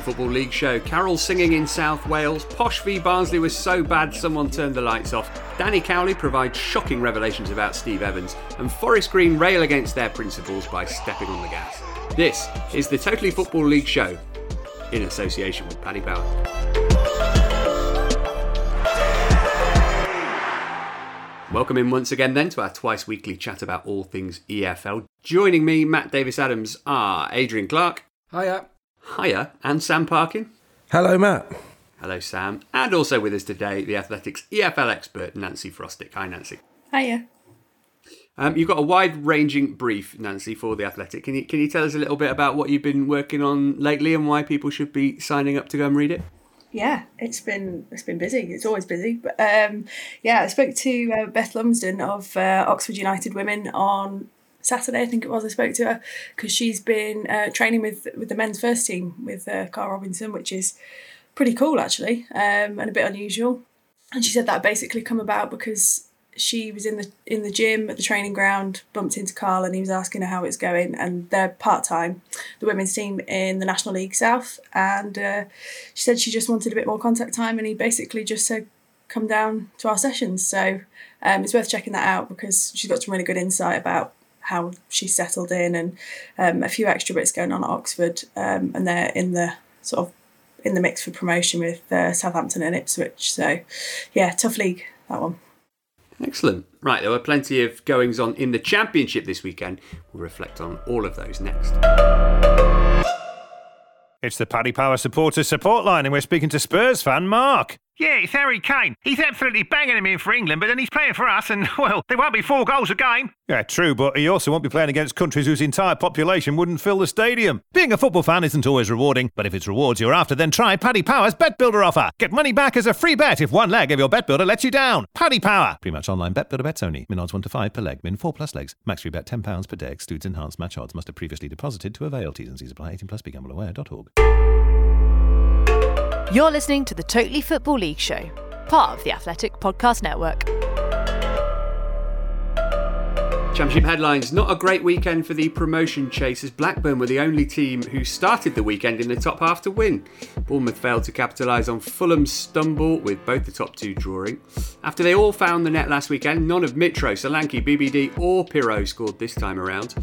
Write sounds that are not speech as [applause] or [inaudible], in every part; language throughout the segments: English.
Football League show. Carol singing in South Wales. Posh v Barnsley was so bad someone turned the lights off. Danny Cowley provides shocking revelations about Steve Evans. And Forest Green rail against their principles by stepping on the gas. This is the Totally Football League show in association with Paddy Power. Welcome in once again then to our twice weekly chat about all things EFL. Joining me, Matt Davis Adams, are Adrian Clarke. Hiya. Hiya, and Sam Parkin. Hello, Matt. Hello, Sam. And also with us today, the Athletics EFL expert, Nancy Frostick. Hi, Nancy. Hiya. Um, you've got a wide-ranging brief, Nancy, for the Athletic. Can you can you tell us a little bit about what you've been working on lately and why people should be signing up to go and read it? Yeah, it's been it's been busy. It's always busy, but um, yeah, I spoke to uh, Beth Lumsden of uh, Oxford United Women on Saturday, I think it was. I spoke to her because she's been uh, training with with the men's first team with uh, Carl Robinson, which is pretty cool actually, um, and a bit unusual. And she said that basically come about because she was in the in the gym at the training ground, bumped into Carl, and he was asking her how it's going. And they're part time, the women's team in the National League South. And uh, she said she just wanted a bit more contact time, and he basically just said, "Come down to our sessions." So um, it's worth checking that out because she's got some really good insight about how she settled in and um, a few extra bits going on at Oxford, um, and they're in the sort of in the mix for promotion with uh, Southampton and Ipswich. So yeah, tough league that one. Excellent. Right, there were plenty of goings on in the Championship this weekend. We'll reflect on all of those next. It's the Paddy Power supporters support line, and we're speaking to Spurs fan Mark. Yeah, it's Harry Kane. He's absolutely banging him in for England, but then he's playing for us, and, [laughs] well, there won't be four goals a game. Yeah, true, but he also won't be playing against countries whose entire population wouldn't fill the stadium. Being a football fan isn't always rewarding, but if it's rewards you're after, then try Paddy Power's Bet Builder offer. Get money back as a free bet if one leg of your bet builder lets you down. Paddy Power. Pretty much online bet builder bets only. Min odds 1 to 5 per leg. Min 4 plus legs. Max free bet £10 per day. Excludes enhanced match odds. Must have previously deposited to avail. T's and C's apply. 18 plus. BeGambleAware.org. You're listening to the Totally Football League Show, part of the Athletic Podcast Network. Championship headlines. Not a great weekend for the promotion chasers. Blackburn were the only team who started the weekend in the top half to win. Bournemouth failed to capitalise on Fulham's stumble with both the top two drawing. After they all found the net last weekend, none of Mitro, Solanke, BBD, or Piroe scored this time around.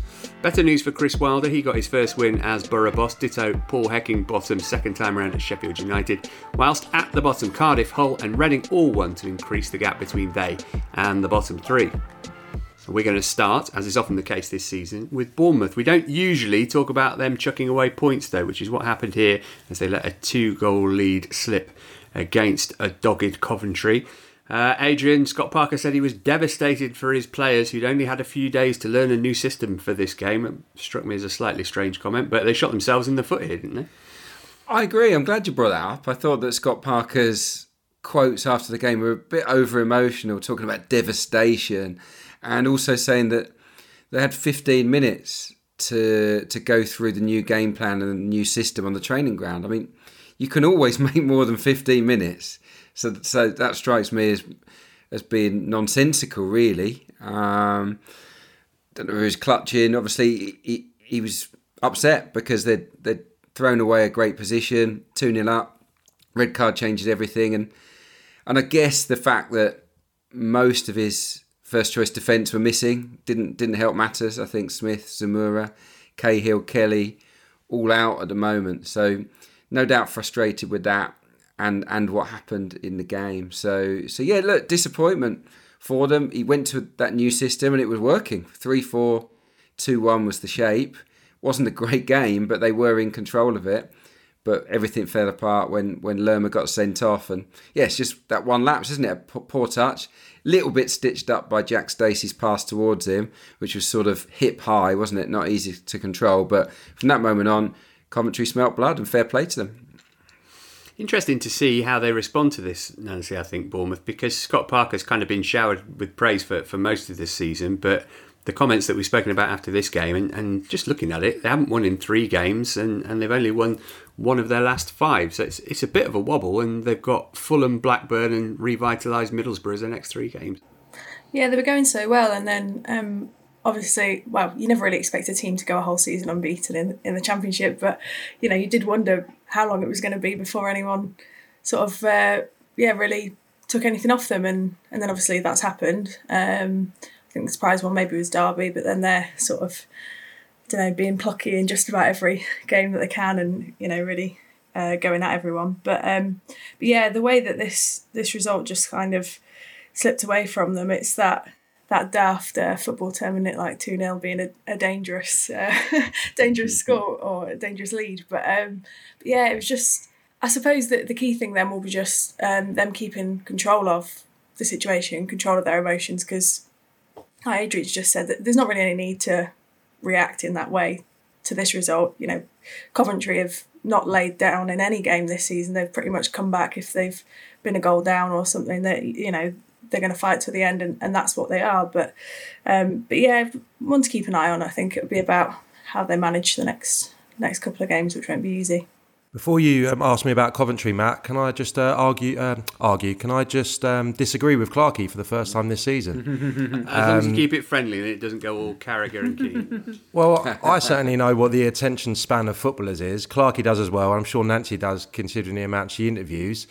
Better news for Chris Wilder. He got his first win as Boro boss. Ditto Paul Heckingbottom second time around at Sheffield United. Whilst at the bottom, Cardiff, Hull, and Reading all won to increase the gap between they and the bottom three. We're going to start, as is often the case this season, with Bournemouth. We don't usually talk about them chucking away points, though, which is what happened here as they let a two goal lead slip against a dogged Coventry. Uh, Adrian Scott Parker said he was devastated for his players who'd only had a few days to learn a new system for this game. It struck me as a slightly strange comment, but they shot themselves in the foot here, didn't they? I agree. I'm glad you brought that up. I thought that Scott Parker's quotes after the game were a bit over emotional, talking about devastation and also saying that they had 15 minutes to to go through the new game plan and the new system on the training ground. I mean, you can always [laughs] make more than 15 minutes. So, so that strikes me as as being nonsensical, really. Um, don't know he was clutching. Obviously, he, he was upset because they'd, they'd thrown away a great position, 2 0 up. Red card changes everything. And, and I guess the fact that most of his first choice defence were missing didn't didn't help matters. I think Smith, Zemura, Cahill, Kelly, all out at the moment. So no doubt frustrated with that and and what happened in the game. So so yeah, look, disappointment for them. He went to that new system and it was working. Three four two one was the shape. wasn't a great game, but they were in control of it. But everything fell apart when when Lerma got sent off, and it's just that one lapse, isn't it? A poor touch, little bit stitched up by Jack Stacey's pass towards him, which was sort of hip high, wasn't it? Not easy to control, but from that moment on, Coventry smelt blood, and fair play to them. Interesting to see how they respond to this, Nancy, I think, Bournemouth, because Scott Parker's kind of been showered with praise for, for most of this season, but the comments that we've spoken about after this game, and, and just looking at it, they haven't won in three games, and, and they've only won one of their last five. So it's, it's a bit of a wobble, and they've got Fulham, Blackburn, and revitalised Middlesbrough as their next three games. Yeah, they were going so well, and then um, obviously, well, you never really expect a team to go a whole season unbeaten in in the championship, but you know, you did wonder how long it was going to be before anyone sort of uh, yeah really took anything off them, and and then obviously that's happened. Um, I think the surprise one maybe was Derby, but then they're sort of don't know being plucky in just about every game that they can, and you know really uh, going at everyone. But um, but yeah, the way that this this result just kind of slipped away from them, it's that that daft uh, football term in it like 2 0 being a, a dangerous uh, [laughs] dangerous mm-hmm. score or a dangerous lead. But, um, but yeah, it was just, I suppose that the key thing then will be just um, them keeping control of the situation, control of their emotions, because like Adrian's just said that there's not really any need to react in that way to this result. You know, Coventry have not laid down in any game this season. They've pretty much come back if they've been a goal down or something that, you know, they're going to fight to the end, and, and that's what they are. But um, but yeah, one to keep an eye on. I think it would be about how they manage the next next couple of games, which won't be easy. Before you um, ask me about Coventry, Matt, can I just uh, argue? Um, argue? Can I just um, disagree with Clarkey for the first time this season? [laughs] as long as you um, keep it friendly and it doesn't go all Carragher and Keane. [laughs] well, I certainly know what the attention span of footballers is. Clarkey does as well. I'm sure Nancy does, considering the amount she interviews.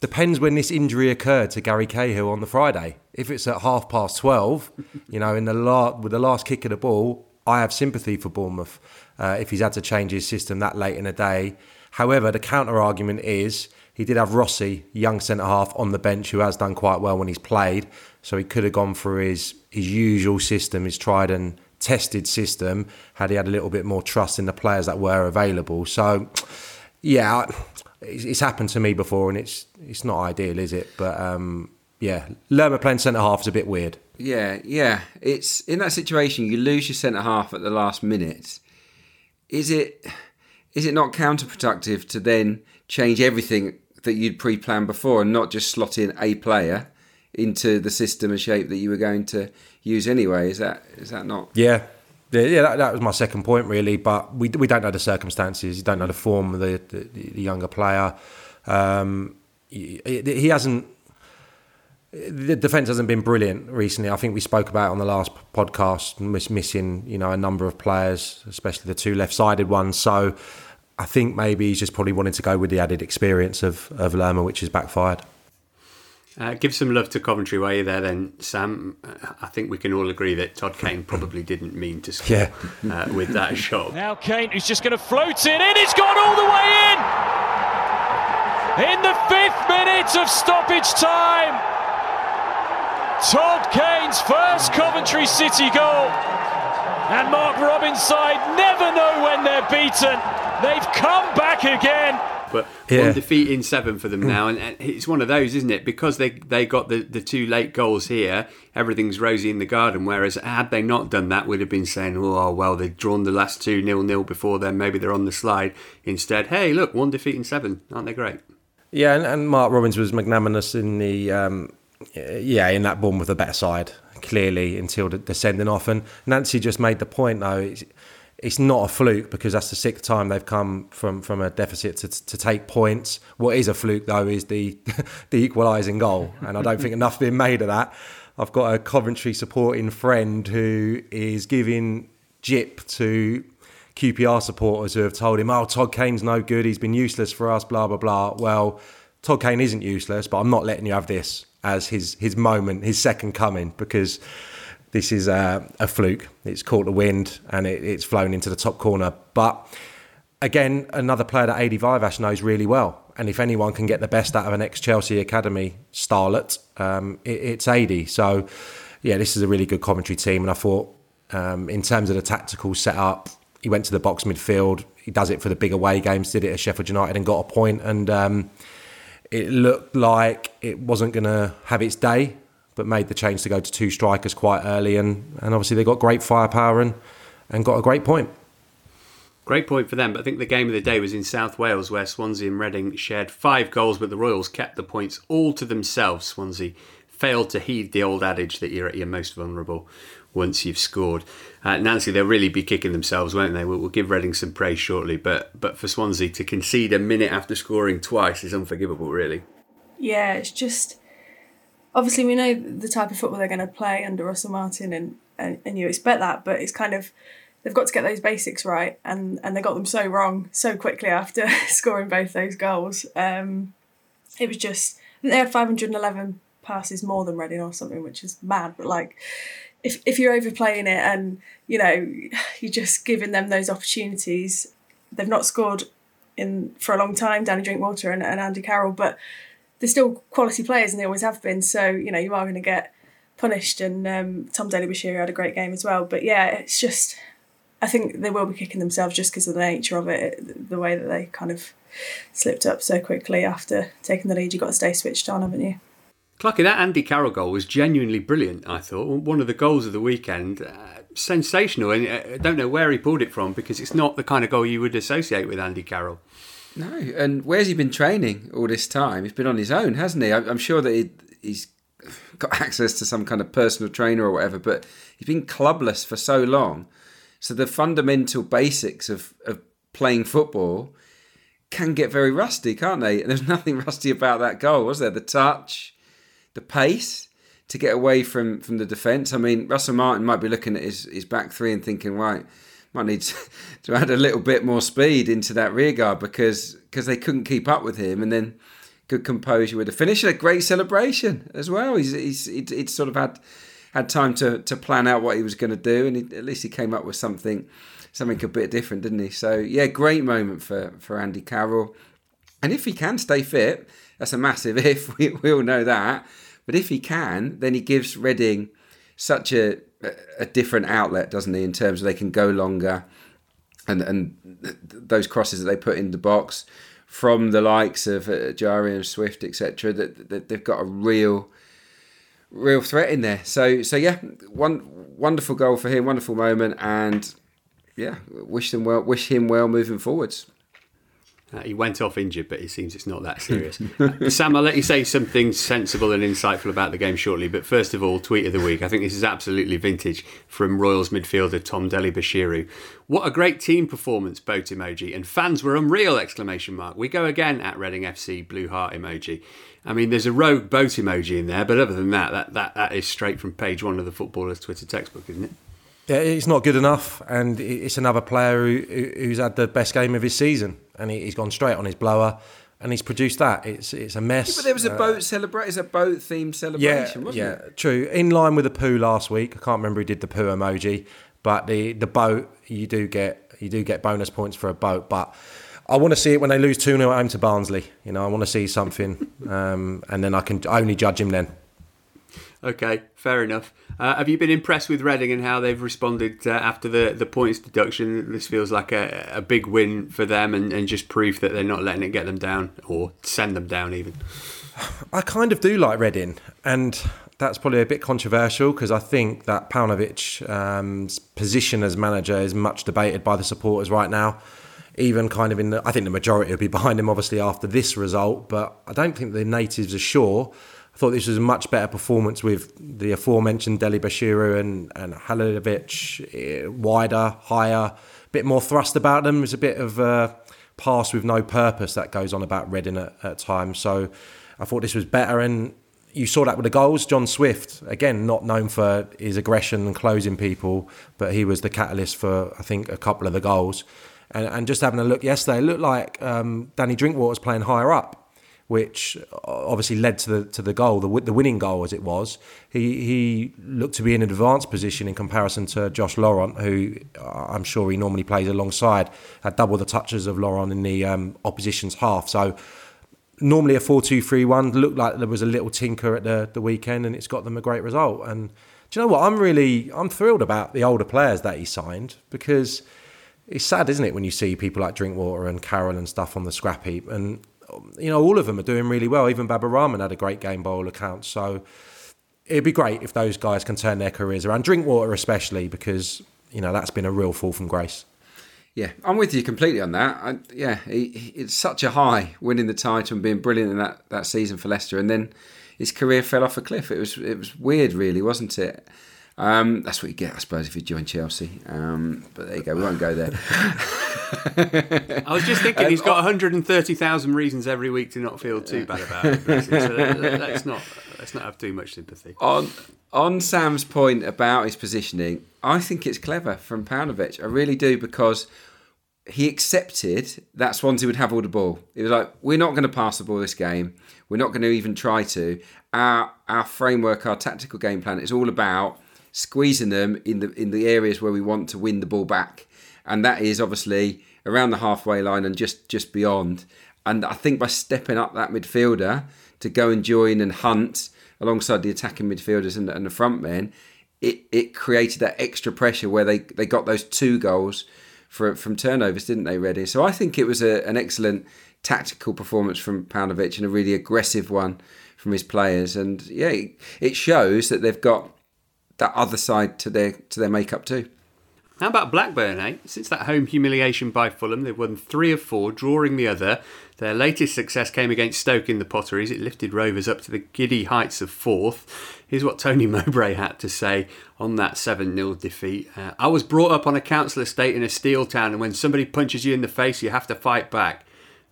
Depends when this injury occurred to Gary Cahill on the Friday. If it's at half past twelve, you know, in the la- with the last kick of the ball, I have sympathy for Bournemouth uh, if he's had to change his system that late in the day. However, the counter argument is he did have Rossi, young centre half, on the bench who has done quite well when he's played. So he could have gone for his his usual system, his tried and tested system, had he had a little bit more trust in the players that were available. So, yeah it's, happened to me before, and it's it's not ideal, is it? But um, yeah, Lerma playing centre half is a bit weird. Yeah, yeah. It's in that situation you lose your centre half at the last minute. Is it is it not counterproductive to then change everything that you'd pre-planned before and not just slot in a player into the system and shape that you were going to use anyway? Is that is that not? Yeah, yeah, that, that, was my second point, really. But we we don't know the circumstances. You don't know the form of the, the, the younger player. Um, he, he, hasn't. The defence hasn't been brilliant recently. I think we spoke about on the last podcast, miss, missing you know a number of players, especially the two left-sided ones. So I think maybe he's just probably wanting to go with the added experience of of Lerma, which has backfired. Uh, give some love to Coventry while you're there, then, Sam. Uh, I think we can all agree that Todd Kane probably didn't mean to score yeah. uh, with that [laughs] shot. Now Kane, who's just going to float it in, it's gone all the way in! In the fifth minute of stoppage time, Todd Kane's first Coventry City goal. And Mark Robins' side never know when they're beaten. They've come back again. But yeah. one defeat in seven for them now, and, and, it's one of those, isn't it? Because they they got the, the two late goals here, everything's rosy in the garden. Whereas had they not done that, we'd have been saying, oh well, they've drawn the last two nil nil before then. Maybe they're on the slide. Instead, hey, look, one defeat in seven, aren't they great? Yeah, and, and Mark Robins was magnanimous in the um, Uh, yeah in that Bournemouth a better side clearly until the, the sending off. And Nancy just made the point though it's not a fluke because that's the sixth time they've come from, from a deficit to, to take points. What is a fluke though is the [laughs] the equalising goal, and I don't think enough been made of that. I've got a Coventry supporting friend who is giving jip to QPR supporters who have told him, "Oh, Todd Kane's no good. He's been useless for us." Blah blah blah. Well, Todd Kane isn't useless, but I'm not letting you have this as his his moment, his second coming, because this is a, a fluke. It's caught the wind and it, it's flown into the top corner. But again, another player that Adi Viveash knows really well. And if anyone can get the best out of an ex Chelsea Academy starlet, um, it, it's Adi. So, yeah, this is a really good commentary team. And I thought, um, in terms of the tactical setup, he went to the box midfield. He does it for the big away games, did it at Sheffield United and got a point. And um, it looked like it wasn't going to have its day but made the change to go to two strikers quite early, and, and obviously they got great firepower and, and got a great point. Great point for them, but I think the game of the day was in South Wales where Swansea and Reading shared five goals, but the Royals kept the points all to themselves. Swansea failed to heed the old adage that you're at your most vulnerable once you've scored. Uh, Nancy, they'll really be kicking themselves, won't they? We'll, we'll, give Reading some praise shortly, but but for Swansea to concede a minute after scoring twice is unforgivable, really. Yeah, it's just obviously we know the type of football they're going to play under Russell Martin, and, and and you expect that, but it's kind of they've got to get those basics right, and and they got them so wrong so quickly after [laughs] scoring both those goals. Um, it was just they had 511 passes more than Reading or something, which is mad. But like, if if you're overplaying it and you know you're just giving them those opportunities, they've not scored in for a long time. Danny Drinkwater and, and Andy Carroll, but they're still quality players and they always have been. So you know you are going to get punished. And um, Tom Dele-Bashiru had a great game as well. But yeah, it's just I think they will be kicking themselves just because of the nature of it, the way that they kind of slipped up so quickly after taking the lead. You've got to stay switched on, haven't you? Clarkey, that Andy Carroll goal was genuinely brilliant, I thought. One of the goals of the weekend. Uh, sensational. And uh, I don't know where he pulled it from because it's not the kind of goal you would associate with Andy Carroll. No, and where's he been training all this time? He's been on his own, hasn't he? I'm sure that he, he's got [laughs] access to some kind of personal trainer or whatever, but he's been clubless for so long. So the fundamental basics of, of playing football can get very rusty, can't they? And there's [laughs] nothing rusty about that goal, was there? The touch, the pace to get away from, from the defence. I mean, Russell Martin might be looking at his, his back three and thinking, right, might need to, [laughs] add a little bit more speed into that rear guard because because they couldn't keep up with him, and then good composure with the finish. A great celebration as well. He's he's he'd sort of had had time to to plan out what he was going to do, and he, at least he came up with something something a bit different, didn't he? So yeah, great moment for for Andy Carroll, and if he can stay fit, that's a massive [laughs] if. We we all know that, but if he can, then he gives Reading such a a different outlet, doesn't he? In terms of they can go longer, and and those crosses that they put in the box from the likes of uh, Jari and Swift, etc. That, that they've got a real real threat in there. So so yeah, one wonderful goal for him, wonderful moment, and yeah, wish them well, wish him well moving forwards. Uh, he went off injured, but it seems it's not that serious. uh, Sam, I'll let you say something sensible and insightful about the game shortly. But first of all, tweet of the week. I think this is absolutely vintage from Royals midfielder Tom Dele-Bashiru. What a great team performance, boat emoji. And fans were unreal, exclamation mark. We go again at Reading FC, blue heart emoji. I mean, there's a rogue boat emoji in there, but other than that, that, that, that is straight from page one of the footballer's Twitter textbook, isn't it? Yeah, it's not good enough, and it's another player who, who's had the best game of his season, and he's gone straight on his blower, and he's produced that. It's it's a mess. Yeah, but there was a uh, boat celebration. It's a boat themed celebration, yeah, wasn't yeah, it? true. In line with the poo last week. I can't remember who did the poo emoji, but the the boat you do get you do get bonus points for a boat, but. I want to see it when they lose 2 0 at home to Barnsley. You know, I want to see something, [laughs] um, and then I can only judge him then. Okay, fair enough. Uh, have you been impressed with Reading and how they've responded uh, after the, the points deduction? This feels like a, a big win for them and, and just proof that they're not letting it get them down or send them down even. [sighs] I kind of do like Reading, and that's probably a bit controversial because I think that Paunovic's um, position as manager is much debated by the supporters right now. Even kind of in the, I think the majority will be [laughs] behind him, obviously after this result, but I don't think the natives are sure. I thought this was a much better performance with the aforementioned Dele-Bashiru and, and Halilovic, eh, wider, higher, a bit more thrust about them. There's a bit of uh, pass with no purpose that goes on about Reading at, at times. So I thought this was better, and you saw that with the goals. John Swift, again, not known for his aggression and closing people, but he was the catalyst for I think a couple of the goals. And, and just having a look yesterday, it looked like um, Danny Drinkwater was playing higher up which obviously led to the to the goal, the the winning goal as it was. He he looked to be in an advanced position in comparison to Josh Laurent, who uh, I'm sure he normally plays alongside, had double the touches of Laurent in the um, opposition's half. So normally a 4-2-3-1 looked like there was a little tinker at the the weekend, and it's got them a great result. And do you know what? I'm really I'm thrilled about the older players that he signed because. It's sad, isn't it, when you see people like Drinkwater and Carroll and stuff on the scrap heap, and you know, all of them are doing really well. Even Baba Rahman had a great game by all accounts. So it'd be great if those guys can turn their careers around. Drinkwater, especially, because, you know, that's been a real fall from grace. Yeah, I'm with you completely on that. I, yeah, it's such a high winning the title and being brilliant in that, that season for Leicester, and then his career fell off a cliff. It was it was weird, really, wasn't it? Um, that's what you get, I suppose, if you join Chelsea. Um, but there you go. We won't go there. [laughs] I was just thinking he's got 130,000 reasons every week to not feel too bad about it. So let's not let's not have too much sympathy. On on Sam's point about his positioning, I think it's clever from Paunovic. I really do because he accepted that Swansea would have all the ball. It was like, we're not going to pass the ball this game. We're not going to even try to. Our our framework, our tactical game plan is all about squeezing them in the in the areas where we want to win the ball back, and that is obviously around the halfway line and just just beyond. And I think by stepping up that midfielder to go and join and hunt alongside the attacking midfielders and, and the front men, it, it created that extra pressure where they, they got those two goals for, from turnovers, didn't they, Ready? So I think it was a, an excellent tactical performance from Paunovic and a really aggressive one from his players. And yeah, it shows that they've got that other side to their to their makeup too. How about Blackburn, eh? Since that home humiliation by Fulham, they've won three of four, drawing the other. Their latest success came against Stoke in the Potteries. It lifted Rovers up to the giddy heights of fourth. Here's what Tony [laughs] Mowbray had to say on that 7 0 defeat. Uh, I was brought up on a council estate in a steel town, and when somebody punches you in the face, you have to fight back.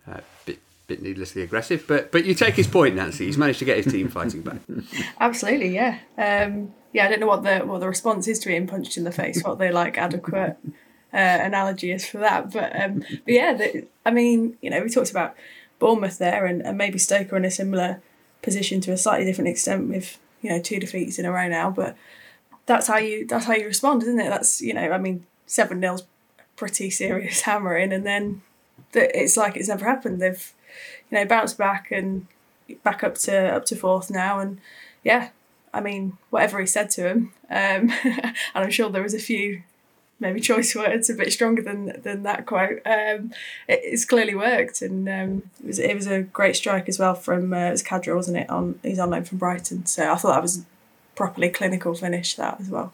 Uh, bit, bit needlessly aggressive, but but you take his point, Nancy. He's managed to get his team fighting back. [laughs] Absolutely, yeah. Um, yeah, I don't know what the what the response is to being punched in the face. What the like adequate uh, analogy is for that, but um, but yeah, the, I mean, you know, we talked about Bournemouth there, and, and maybe Stoke are in a similar position to a slightly different extent with you know two defeats in a row now, but that's how you that's how you respond, isn't it? That's you know, I mean, seven nils, pretty serious [laughs] hammering, and then the, it's like it's never happened. They've you know bounced back and back up to up to fourth now, and yeah, I mean, whatever he said to him, um, [laughs] and I'm sure there was a few maybe choice [laughs] words a bit stronger than than that quote. Um, it, it's clearly worked, and um, it was it was a great strike as well from uh, it was Khadra, wasn't it? On he's on loan from Brighton, so I thought that was properly clinical finish that as well.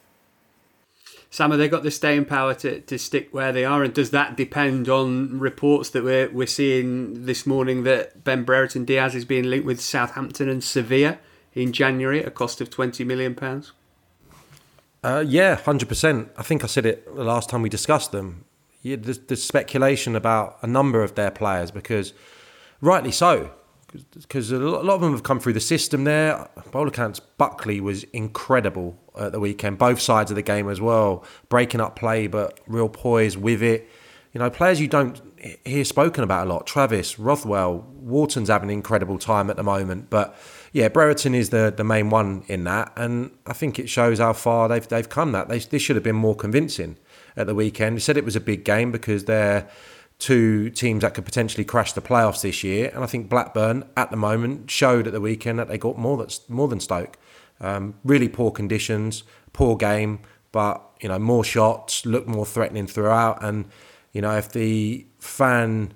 Sam, have they got the staying power to, to stick where they are? And does that depend on reports that we're, we're seeing this morning that Ben Brereton Diaz is being linked with Southampton and Sevilla? In January at a cost of twenty million pounds? Uh, yeah, hundred percent. I think I said it the last time we discussed them. Yeah, there's, there's speculation about a number of their players because, rightly so, because a lot of them have come through the system there. By all accounts, Buckley was incredible at the weekend, both sides of the game as well, breaking up play but real poise with it. You know, players you don't hear spoken about a lot. Travis, Rothwell, Wharton's having an incredible time at the moment, but yeah, Brereton is the, the main one in that, and I think it shows how far they've they've come. That they this should have been more convincing at the weekend. We said it was a big game because they're two teams that could potentially crash the playoffs this year, and I think Blackburn at the moment showed at the weekend that they got more that's more than Stoke. Um, really poor conditions, poor game, but you know more shots, looked more threatening throughout, and you know if the fan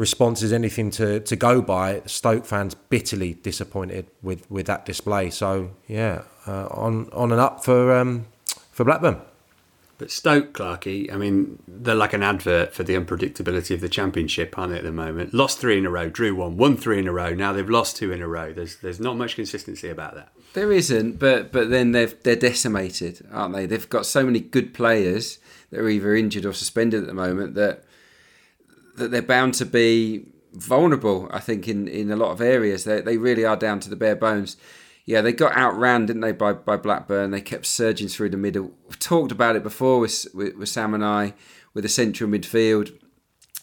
response is anything to, to go by, Stoke fans bitterly disappointed with, with that display. So yeah, uh, on on and up for um, for Blackburn. But Stoke, Clarkey, I mean, they're like an advert for the unpredictability of the championship, aren't they, at the moment? Lost three in a row, drew one, won three in a row. Now they've lost two in a row. There's there's not much consistency about that. There isn't, but but then they've they're decimated, aren't they? They've got so many good players that are either injured or suspended at the moment that that they're bound to be vulnerable. I think in, in a lot of areas they they really are down to the bare bones. Yeah, they got outran, didn't they, by, by Blackburn? They kept surging through the middle. We've talked about it before with, with, with Sam and I, with the central midfield.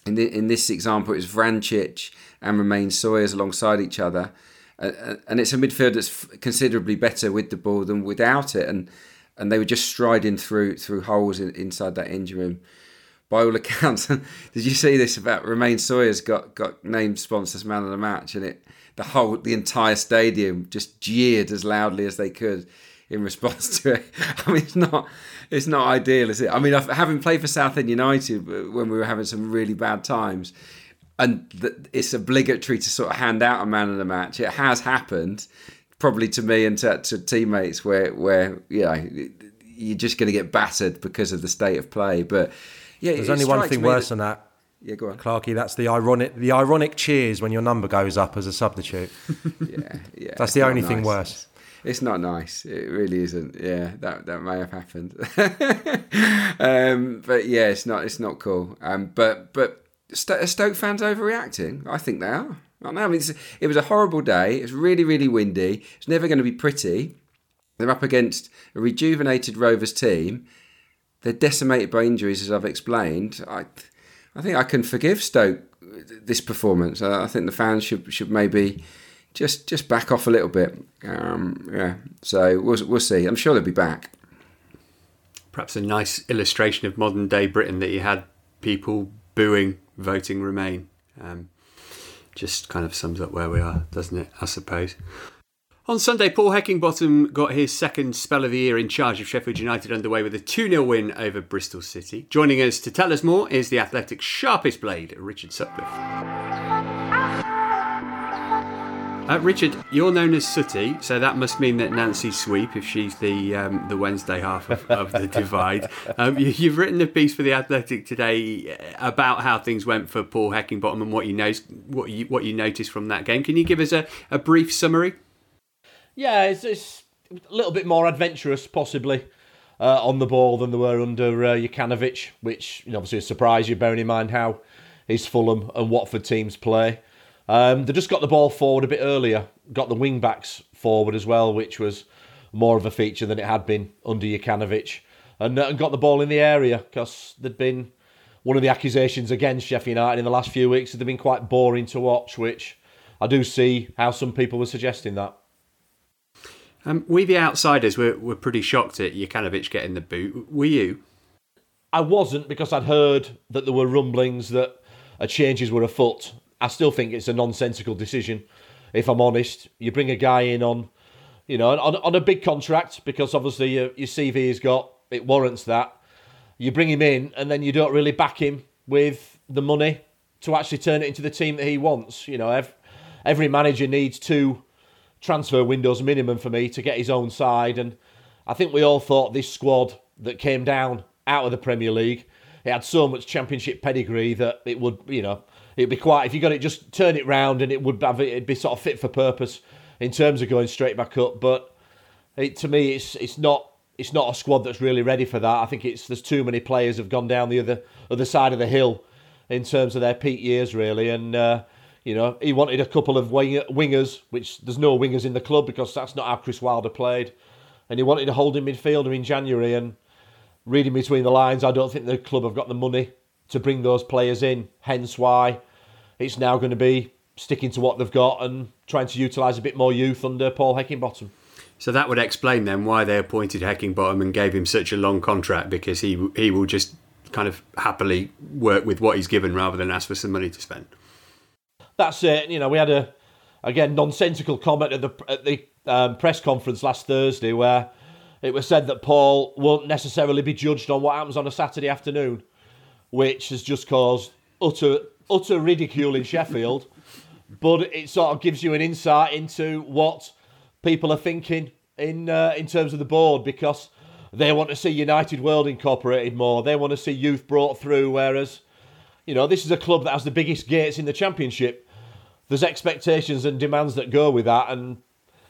In, the, in this example, it was Vrancic and Romaine Sawyers alongside each other. Uh, and it's a midfield that's considerably better with the ball than without it. And and they were just striding through through holes in, inside that engine room. By all accounts, [laughs] did you see this about Romaine Sawyers got got named sponsors man of the match, and it the whole the entire stadium just jeered as loudly as they could in response [laughs] to it. I mean, it's not it's not ideal, is it? I mean, having played for Southend United when we were having some really bad times, and it's obligatory to sort of hand out a man of the match. It has happened, probably to me and to, to teammates, where where you know you're just going to get battered because of the state of play. But yeah, there's only one thing worse that, than that yeah, go on, Clarky. That's the ironic, the ironic cheers when your number goes up as a substitute. [laughs] yeah, yeah. That's the only nice. thing worse. It's not nice. It really isn't. Yeah, that that may have happened. [laughs] um, but yeah, it's not. It's not cool. Um, but but Stoke fans overreacting. I think they are. I know. I mean, it was a horrible day. It's really really windy. It's never going to be pretty. They're up against a rejuvenated Rovers team. They're decimated by injuries, as I've explained. I I think I can forgive Stoke this performance. I think the fans should should maybe just just back off a little bit. Um, yeah, so we'll we'll see. I'm sure they'll be back. Perhaps a nice illustration of modern day Britain that you had people booing voting Remain. Um, just kind of sums up where we are, doesn't it? I suppose. On Sunday, Paul Heckingbottom got his second spell of the year in charge of Sheffield United underway with a 2 0 win over Bristol City. Joining us to tell us more is the Athletic's sharpest blade, Richard Sutcliffe. Uh, Richard, you're known as Sooty, so that must mean that Nancy Sweep, if she's the um, the Wednesday half of, of the divide. [laughs] Um, you, have written a piece for the Athletic today uh, about how things went for Paul Heckingbottom and what you know, what you what you noticed from that game. Can you give us a, a brief summary? Yeah, it's, it's a little bit more adventurous, possibly, uh, on the ball than they were under uh, Jokanovic, which you know, obviously a surprise you, bearing in mind how his Fulham and Watford teams play. Um, they just got the ball forward a bit earlier, got the wing backs forward as well, which was more of a feature than it had been under Jokanovic, and, uh, and got the ball in the area because there'd been one of the accusations against Sheffield United in the last few weeks. That they've been quite boring to watch, which I do see how some people were suggesting that. Um, we, the outsiders, were, were pretty shocked at Jokanovic getting the boot. Were you? I wasn't because I'd heard that there were rumblings that changes were afoot. I still think it's a nonsensical decision, if I'm honest. You bring a guy in on, you know, on, on a big contract because obviously your, your CV has got, it warrants that. You bring him in and then you don't really back him with the money to actually turn it into the team that he wants. You know, every, every manager needs two transfer windows minimum for me to get his own side. And I think we all thought this squad that came down out of the Premier League, it had so much championship pedigree that it would, you know, it'd be quite, if you got it, just turn it round and it would have, it'd be sort of fit for purpose in terms of going straight back up. But it, to me, it's, it's not, it's not a squad that's really ready for that. I think it's, there's too many players have gone down the other, other side of the hill in terms of their peak years, really. And, uh, you know, he wanted a couple of wing- wingers, which there's no wingers in the club because that's not how Chris Wilder played. And he wanted a holding midfielder in January. And reading between the lines, I don't think the club have got the money to bring those players in. Hence why it's now going to be sticking to what they've got and trying to utilise a bit more youth under Paul Heckingbottom. So that would explain then why they appointed Heckingbottom and gave him such a long contract because he he will just kind of happily work with what he's given rather than ask for some money to spend that's it. You know, we had a again nonsensical comment at the at the um, press conference last Thursday where it was said that Paul won't necessarily be judged on what happens on a Saturday afternoon, which has just caused utter utter ridicule in Sheffield. [laughs] but it sort of gives you an insight into what people are thinking in uh, in terms of the board because They want to see United World incorporated more. They want to see youth brought through. Whereas, you know, this is a club that has the biggest gates in the Championship. There's expectations and demands that go with that, and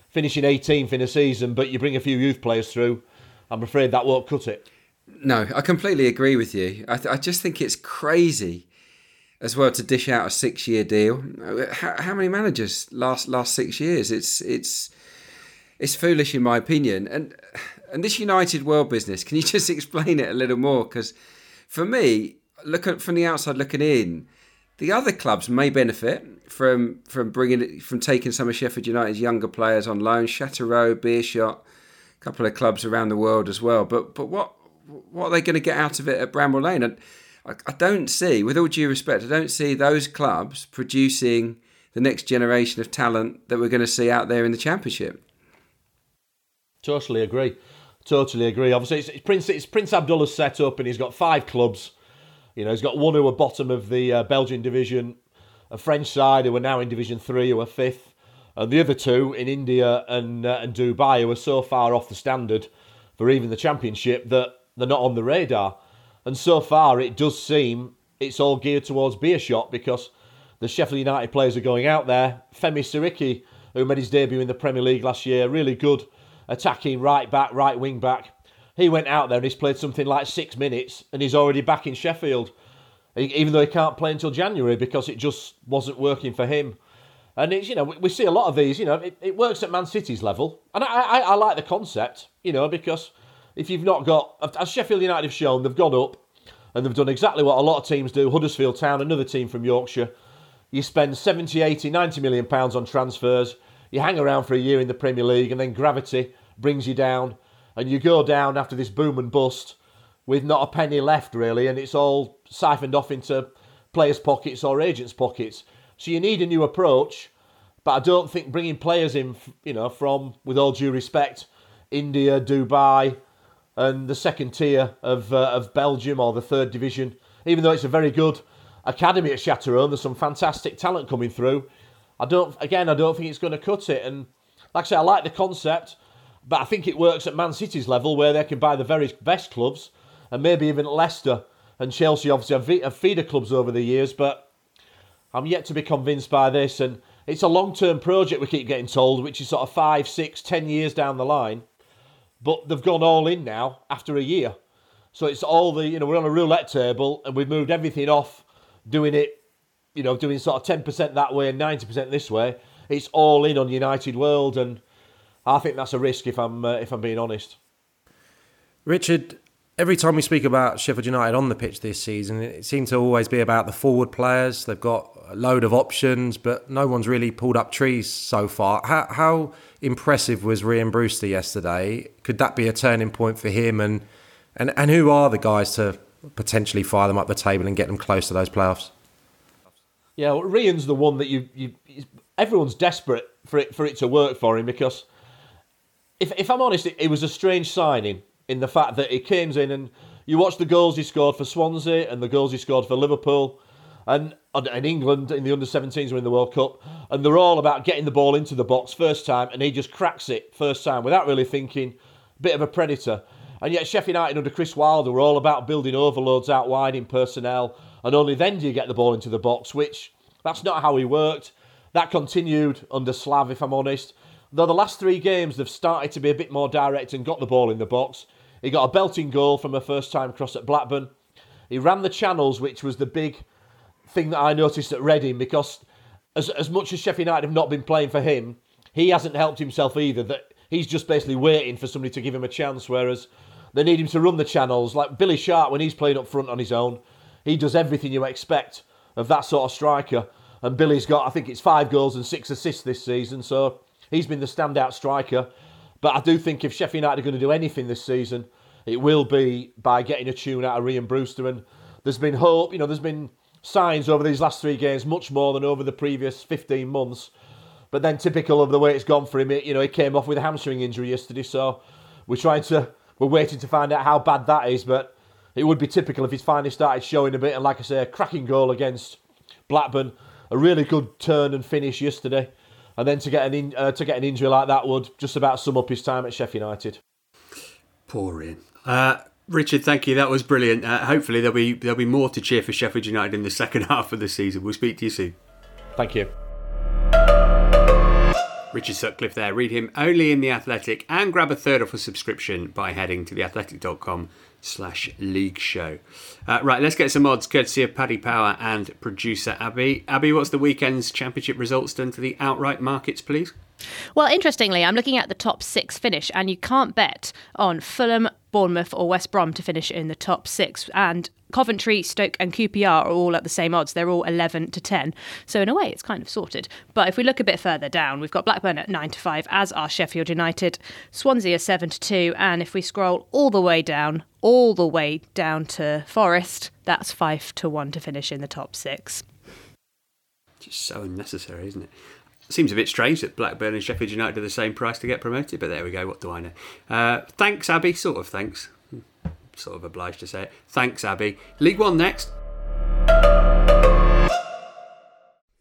finishing 18th in a season, but you bring a few youth players through, I'm afraid that won't cut it. No, I completely agree with you. I, th- I just think it's crazy as well to dish out a six-year deal. How, how, many managers last last six years? It's it's it's foolish in my opinion. And and this United World business, can you [laughs] just explain it a little more? Because for me, looking from the outside looking in, the other clubs may benefit from from bringing from taking some of Sheffield United's younger players on loan. Châteauroux, Beerschot, a couple of clubs around the world as well. But but what what are they going to get out of it at Bramall Lane? And I, I don't see, with all due respect, I don't see those clubs producing the next generation of talent that we're going to see out there in the Championship. Totally agree. Totally agree. Obviously, it's, it's Prince it's Prince Abdullah's set up, and he's got five clubs. You know, he's got one who are bottom of the uh, Belgian division, a French side who are now in Division Three, who are fifth, and the other two in India and uh, and Dubai, who are so far off the standard for even the Championship that they're not on the radar. And so far, it does seem it's all geared towards Beerschot because the Sheffield United players are going out there. Femi Seriki, who made his debut in the Premier League last year, really good attacking right back, right wing back. He went out there and he's played something like six minutes and he's already back in Sheffield, even though he can't play until January because it just wasn't working for him. And it's, you know, we, see a lot of these, you know, it, it works at Man City's level. And I, I, I like the concept, you know, because if you've not got, as Sheffield United have shown, they've gone up and they've done exactly what a lot of teams do. Huddersfield Town, another team from Yorkshire. You spend 70, 80, 90 million pounds on transfers. You hang around for a year in the Premier League and then gravity brings you down and you go down after this boom and bust with not a penny left really and it's all siphoned off into players' pockets or agents' pockets. So you need a new approach, but I don't think bringing players in, you know, from, with all due respect, India, Dubai, and the second tier of uh, of Belgium or the third division. Even though it's a very good academy at Châteauroux, there's some fantastic talent coming through. I don't, again, I don't think it's going to cut it. And like I say, I like the concept, but I think it works at Man City's level where they can buy the very best clubs, and maybe even Leicester and Chelsea obviously have feeder clubs over the years. But I'm yet to be convinced by this, and it's a long-term project. We keep getting told, which is sort of five, six, ten years down the line. But they've gone all in now after a year. So it's all the, you know, we're on a roulette table and we've moved everything off doing it, you know, doing sort of 10% that way and 90% this way. It's all in on United World. And I think that's a risk if I'm, uh, if I'm being honest. Richard, every time we speak about Sheffield United on the pitch this season, it seems to always be about the forward players. They've got a load of options, but no one's really pulled up trees so far. How, how impressive was Rhian Brewster yesterday? Could that be a turning point for him? And, and, and who are the guys to potentially fire them up the table and get them close to those playoffs? Yeah, well, Rhian's the one that you, you everyone's desperate for it for it to work for him because if if I'm honest, it, it was a strange signing in the fact that he came in and you watch the goals he scored for Swansea and the goals he scored for Liverpool and and England in the under 17s were in the World Cup, and they're all about getting the ball into the box first time, and he just cracks it first time without really thinking. Bit of a predator. And yet Sheffield United under Chris Wilder were all about building overloads out wide in personnel, and only then do you get the ball into the box, which that's not how he worked. That continued under Slav, if I'm honest. Though the last three games they've started to be a bit more direct and got the ball in the box. He got a belting goal from a first time cross at Blackburn. He ran the channels, which was the big thing that I noticed at Reading because as, as much as Sheffield United have not been playing for him, he hasn't helped himself either. That he's just basically waiting for somebody to give him a chance, whereas they need him to run the channels. Like Billy Sharp, when he's playing up front on his own, he does everything you expect of that sort of striker. And Billy's got, I think it's five goals and six assists this season, so he's been the standout striker. But I do think if Sheffield United are going to do anything this season, it will be by getting a tune out of Rhian Brewster. And there's been hope, you know, there's been signs over these last three games, much more than over the previous 15 months. But then, typical of the way it's gone for him, you know, he came off with a hamstring injury yesterday. So we're trying to, we're waiting to find out how bad that is. But it would be typical if he's finally started showing a bit. And like I say, a cracking goal against Blackburn, a really good turn and finish yesterday. And then to get an in, uh, to get an injury like that would just about sum up his time at Sheffield United. Poor Rhian. Uh, Richard, thank you. That was brilliant. Uh, hopefully there'll be there'll be more to cheer for Sheffield United in the [laughs] second half of the season. We'll speak to you soon. Thank you. Richard Sutcliffe there. Read him only in The Athletic and grab a third off a subscription by heading to theathletic.com slash league show. Uh, right, let's get some odds courtesy of Paddy Power and producer Abby. Abby, what's the weekend's championship results done to the outright markets, please? Well, interestingly, I'm looking at the top six finish, and you can't bet on Fulham, Bournemouth, or West Brom to finish in the top six. And Coventry, Stoke, and QPR are all at the same odds. They're all 11 to 10. So, in a way, it's kind of sorted. But if we look a bit further down, we've got Blackburn at 9 to 5, as are Sheffield United, Swansea are 7 to 2. And if we scroll all the way down, all the way down to Forest, that's 5 to 1 to finish in the top six. Just so unnecessary, isn't it? Seems a bit strange that Blackburn and Sheffield United are the same price to get promoted, but there we go. What do I know? Uh, thanks, Abby. Sort of thanks. Sort of obliged to say it. Thanks, Abby. League One next.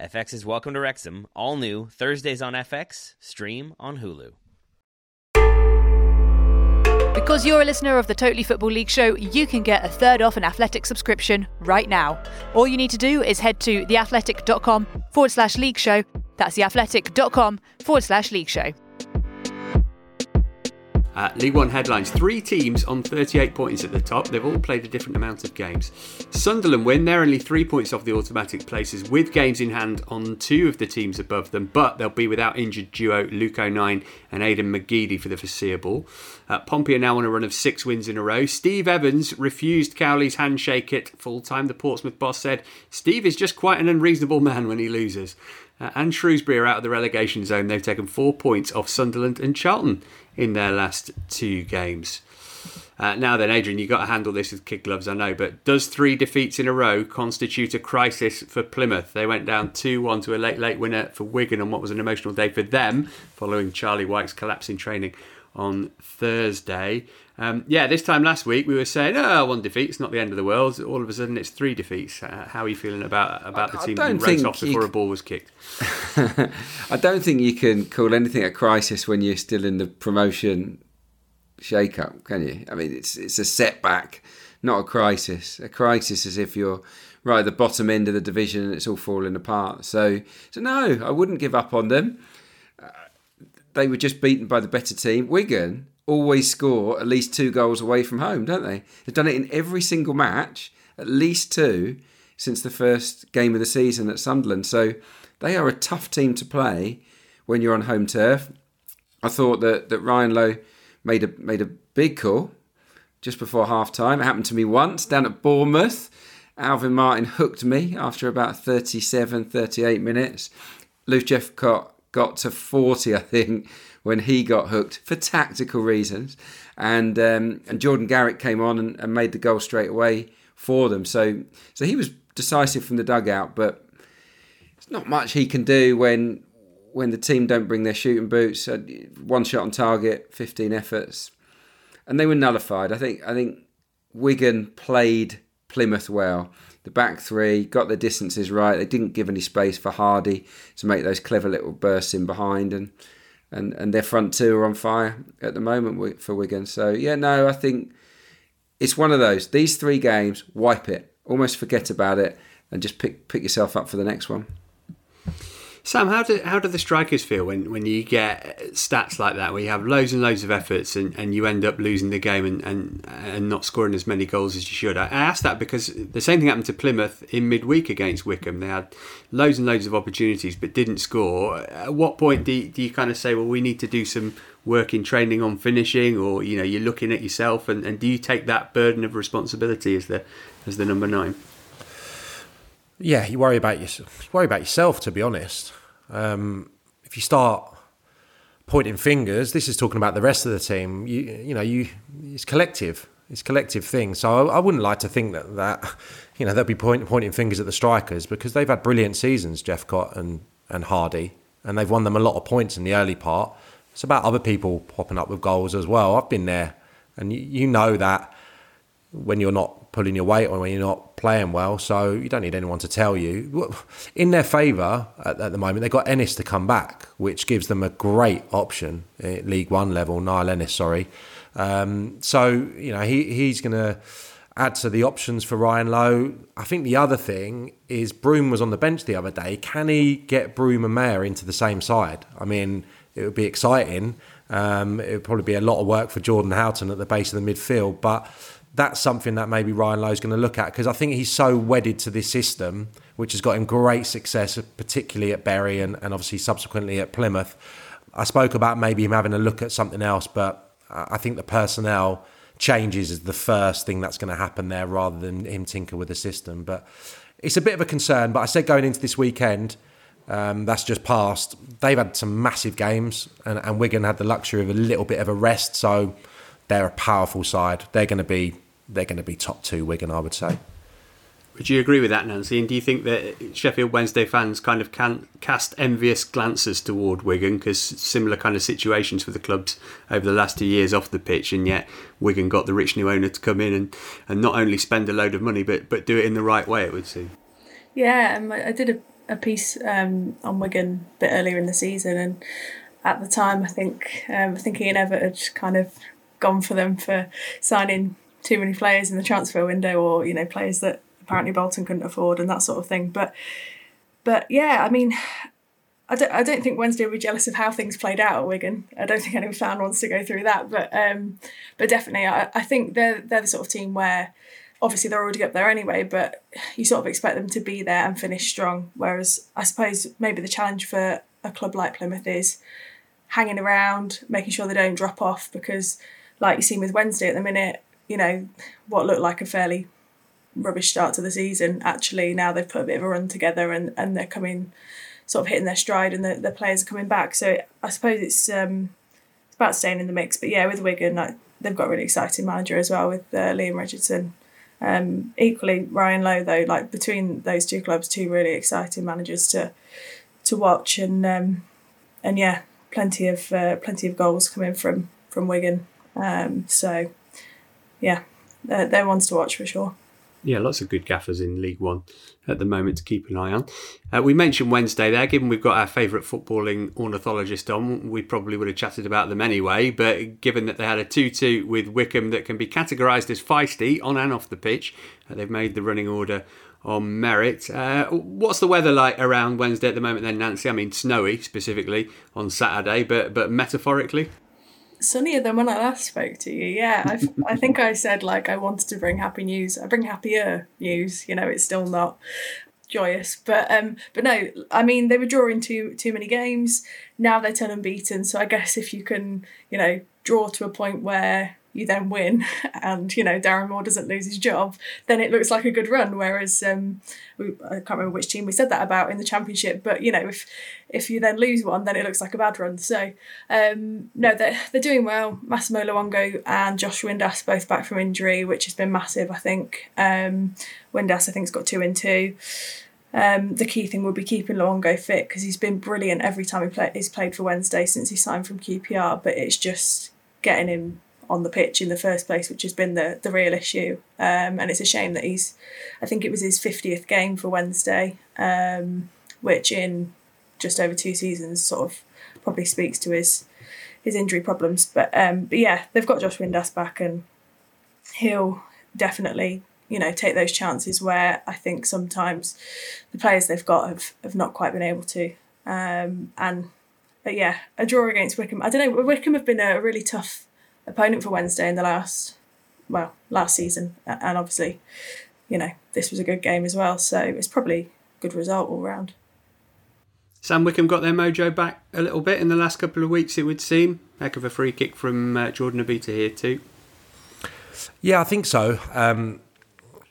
FX's Welcome to Wrexham, all new, Thursdays on FX, stream on Hulu. Because you're a listener of the Totally Football League show, you can get a third off an athletic subscription right now. All you need to do is head to theathletic.com forward slash league show. That's theathletic.com forward slash league show. Uh, League One headlines. Three teams on 38 points at the top. They've all played a different amount of games. Sunderland win. They're only three points off the automatic places with games in hand on two of the teams above them, but they'll be without injured duo Luke O'Nien and Aidan McGeady for the foreseeable. Uh, Pompey are now on a run of six wins in a row. Steve Evans refused Cowley's handshake at full time. The Portsmouth boss said, Steve is just quite an unreasonable man when he loses. Uh, and Shrewsbury are out of the relegation zone. They've taken four points off Sunderland and Charlton in their last two games. Uh, now then, Adrian, you've got to handle this with kid gloves, I know, but does three defeats in a row constitute a crisis for Plymouth? They went down 2 1 to a late, late winner for Wigan on what was an emotional day for them following Charlie Wyke's collapse in training on Thursday. Um, yeah, this time last week we were saying, oh, one defeat, it's not the end of the world. All of a sudden it's three defeats. Uh, how are you feeling about about the team that raced off before a ball was kicked? [laughs] I don't think you can call anything a crisis when you're still in the promotion shake-up, can you? I mean, it's it's a setback, not a crisis. A crisis is if you're right at the bottom end of the division and it's all falling apart. So, so no, I wouldn't give up on them. Uh, they were just beaten by the better team. Wigan always score at least two goals away from home, don't they? They've done it in every single match, at least two, since the first game of the season at Sunderland. So they are a tough team to play when you're on home turf. I thought that, that Ryan Lowe made a made a big call just before half time. It happened to me once down at Bournemouth. Alvin Martin hooked me after about 37, 38 minutes. Luke Jephcott got to 40, I think, when he got hooked for tactical reasons. And um, and Jordan Garrick came on and, and, made the goal straight away for them. So so he was decisive from the dugout, but it's not much he can do when when the team don't bring their shooting boots. Uh, one shot on target, 15 efforts, and they were nullified. I think I think Wigan played Plymouth well. The back three got the distances right. They didn't give any space for Hardie to make those clever little bursts in behind, and and and their front two are on fire at the moment for Wigan. So yeah, no, I think it's one of those. These three games, wipe it, almost forget about it, and just pick pick yourself up for the next one. Sam, how do how do the strikers feel when, when you get stats like that, where you have loads and loads of efforts and, and you end up losing the game and, and and not scoring as many goals as you should? I ask that because the same thing happened to Plymouth in midweek against Wycombe. They had loads and loads of opportunities but didn't score. At what point do you, do you kind of say, well, we need to do some work in training on finishing, or you know, you're looking at yourself, and, and do you take that burden of responsibility as the as the number nine? Yeah, you worry about yourself. You worry about yourself, to be honest. Um, if you start pointing fingers, this is talking about the rest of the team. You, you know, you it's collective. It's collective thing. So I, I wouldn't like to think that that you know they'll be point, pointing fingers at the strikers because they've had brilliant seasons, Jephcott and and Hardie, and they've won them a lot of points in the early part. It's about other people popping up with goals as well. I've been there, and you, you know that when you're not pulling your weight or when you're not playing well. So you don't need anyone to tell you. In their favour at, at, the moment, they've got Ennis to come back, which gives them a great option at League One level. Niall Ennis, sorry. Um, so you know he he's going to add to the options for Ryan Lowe. I think the other thing is Broom was on the bench the other day. Can he get Broom and Mayor into the same side? I mean, it would be exciting. Um, it would probably be a lot of work for Jordan Houghton at the base of the midfield, but that's something that maybe Ryan Lowe's going to look at because I think he's so wedded to this system, which has got him great success, particularly at Bury and, and obviously subsequently at Plymouth. I spoke about maybe him having a look at something else, but I think the personnel changes is the first thing that's going to happen there rather than him tinker with the system. But it's a bit of a concern. But I said going into this weekend, um, that's just passed. They've had some massive games, and, and Wigan had the luxury of a little bit of a rest. So they're a powerful side. They're going to be they're going to be top two Wigan, I would say. Would you agree with that, Nancy? And do you think that Sheffield Wednesday fans kind of can cast envious glances toward Wigan because similar kind of situations for the clubs over the last two years off the pitch, and yet Wigan got the rich new owner to come in and, and not only spend a load of money but but do it in the right way. It would seem. Yeah, um, I did a, a piece um, on Wigan a bit earlier in the season, and at the time, I think um, thinking Ian Evatt had kind of gone for them for signing too many players in the transfer window, or you know players that apparently Bolton couldn't afford and that sort of thing. But but yeah, I mean, I don't I don't think Wednesday will be jealous of how things played out at Wigan. I don't think any fan wants to go through that. But um, but definitely, I, I think they're they're the sort of team where obviously they're already up there anyway, but you sort of expect them to be there and finish strong. Whereas I suppose maybe the challenge for a club like Plymouth is hanging around, making sure they don't drop off because, like you seen with Wednesday at the minute, you know, what looked like a fairly rubbish start to the season, actually now they've put a bit of a run together and, and they're coming, sort of hitting their stride and the, the players are coming back. So I suppose it's um, it's about staying in the mix. But yeah, with Wigan, like, they've got a really exciting manager as well with uh, Leam Richardson. Um, equally, Ryan Lowe though, like between those two clubs, two really exciting managers to to watch and um, and yeah, plenty of uh, plenty of goals coming from from Wigan. Um, so yeah, they're, they're ones to watch for sure. Yeah, lots of good gaffers in League One at the moment to keep an eye on. Uh, we mentioned Wednesday there, given we've got our favourite footballing ornithologist on, we probably would have chatted about them anyway. But given that they had a 2 2 with Wycombe that can be categorised as feisty on and off the pitch, uh, they've made the running order on merit. Uh, what's the weather like around Wednesday at the moment then, Nancy? I mean, snowy specifically on Saturday, but, but metaphorically? Sunnier than when I last spoke to you. Yeah, I, I think I said like I wanted to bring happy news. I bring happier news. You know, it's still not joyous, but um, but no, I mean they were drawing too too many games. Now they're ten unbeaten. So I guess if you can, you know, draw to a point where you then win [laughs] and you know Darren Moore doesn't lose his job, then it looks like a good run. Whereas um, we, I can't remember which team we said that about in the championship, but you know if if you then lose one, then it looks like a bad run. So um, no, they're they're doing well. Massimo Luongo and Josh Windass both back from injury, which has been massive. I think um, Windass I think's got two in two. Um, the key thing will be keeping Luongo fit because he's been brilliant every time he play, he's played for Wednesday since he signed from QPR. But it's just getting him on the pitch in the first place, which has been the the real issue. Um, and it's a shame that he's, I think it was his fiftieth game for Wednesday, um, which in just over two seasons sort of probably speaks to his his injury problems. But um, but yeah, they've got Josh Windass back, and he'll definitely you know take those chances where I think sometimes the players they've got have have not quite been able to. Um, and but yeah, a draw against Wycombe. I don't know. Wycombe have been a really tough opponent for Wednesday in the last, well, last season, and obviously, you know, this was a good game as well. So it's probably a good result all round. Sam Wycombe got their mojo back a little bit in the last couple of weeks, it would seem. Heck of a free kick from uh, Jordan Obita here, too. Yeah, I think so. Um,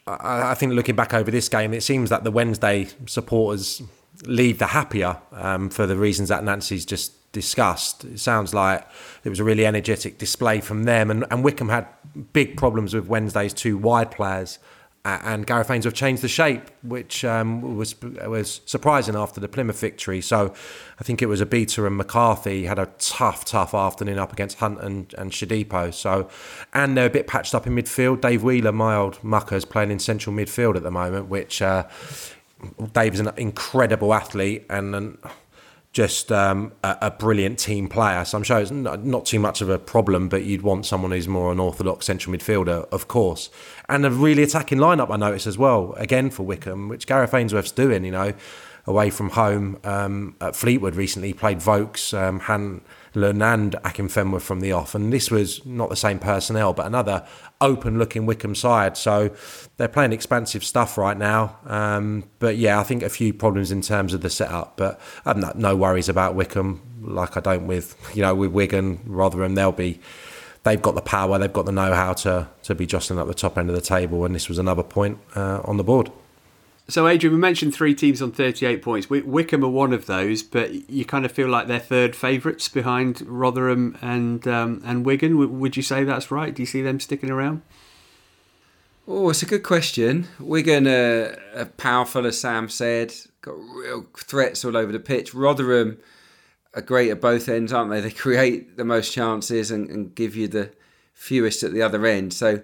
I, I, think looking back over this game, it seems that the Wednesday supporters leave the happier um, for the reasons that Nancy's just discussed. It sounds like it was a really energetic display from them, and, and Wycombe had big problems with Wednesday's two wide players. And Gareth Ainsworth changed the shape, which um, was was surprising after the Plymouth victory. So, I think it was Obita and McCarthy had a tough, tough afternoon up against Hunt and, and Shodipo. So, and they're a bit patched up in midfield. Dave Wheeler, my old mucker, is playing in central midfield at the moment, which uh, Dave is an incredible athlete and. and just um, a, a, brilliant team player. So I'm sure it's not, not, too much of a problem, but you'd want someone who's more an orthodox central midfielder, of course. And a really attacking lineup, I noticed as well, again for Wycombe, which Gareth Ainsworth's doing, you know, away from home um, at Fleetwood recently, played Vokes, um, Han and Akinfenwa from the off. And this was not the same personnel, but another open looking Wycombe side. So they're playing expansive stuff right now. Um, but yeah, I think a few problems in terms of the setup. But I've not, no worries about Wycombe, like I don't with you know with Wigan. Rotherham, they'll be. They've got the power, they've got the know-how to to be jostling at the top end of the table, and this was another point uh, on the board. So, Adrian, we mentioned three teams on 38 points. Wycombe are one of those, but you kind of feel like they're third favourites behind Rotherham and um, and Wigan. Would you say that's right? Do you see them sticking around? Oh, it's a good question. Wigan are, are powerful, as Sam said, got real threats all over the pitch. Rotherham are great at both ends, aren't they? [laughs] They create the most chances and, and give you the fewest at the other end. So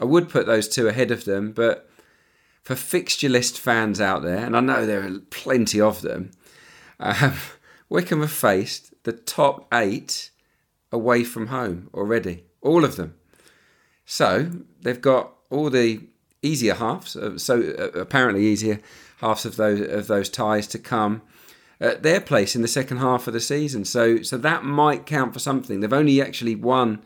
I would put those two ahead of them, but for fixture list fans out there, and I know there are plenty of them, um, [laughs] Wycombe have faced the top eight away from home already, all of them. So they've got all the easier halves, so uh, apparently easier halves of those of those ties to come at their place in the second half of the season. So so that might count for something. They've only actually won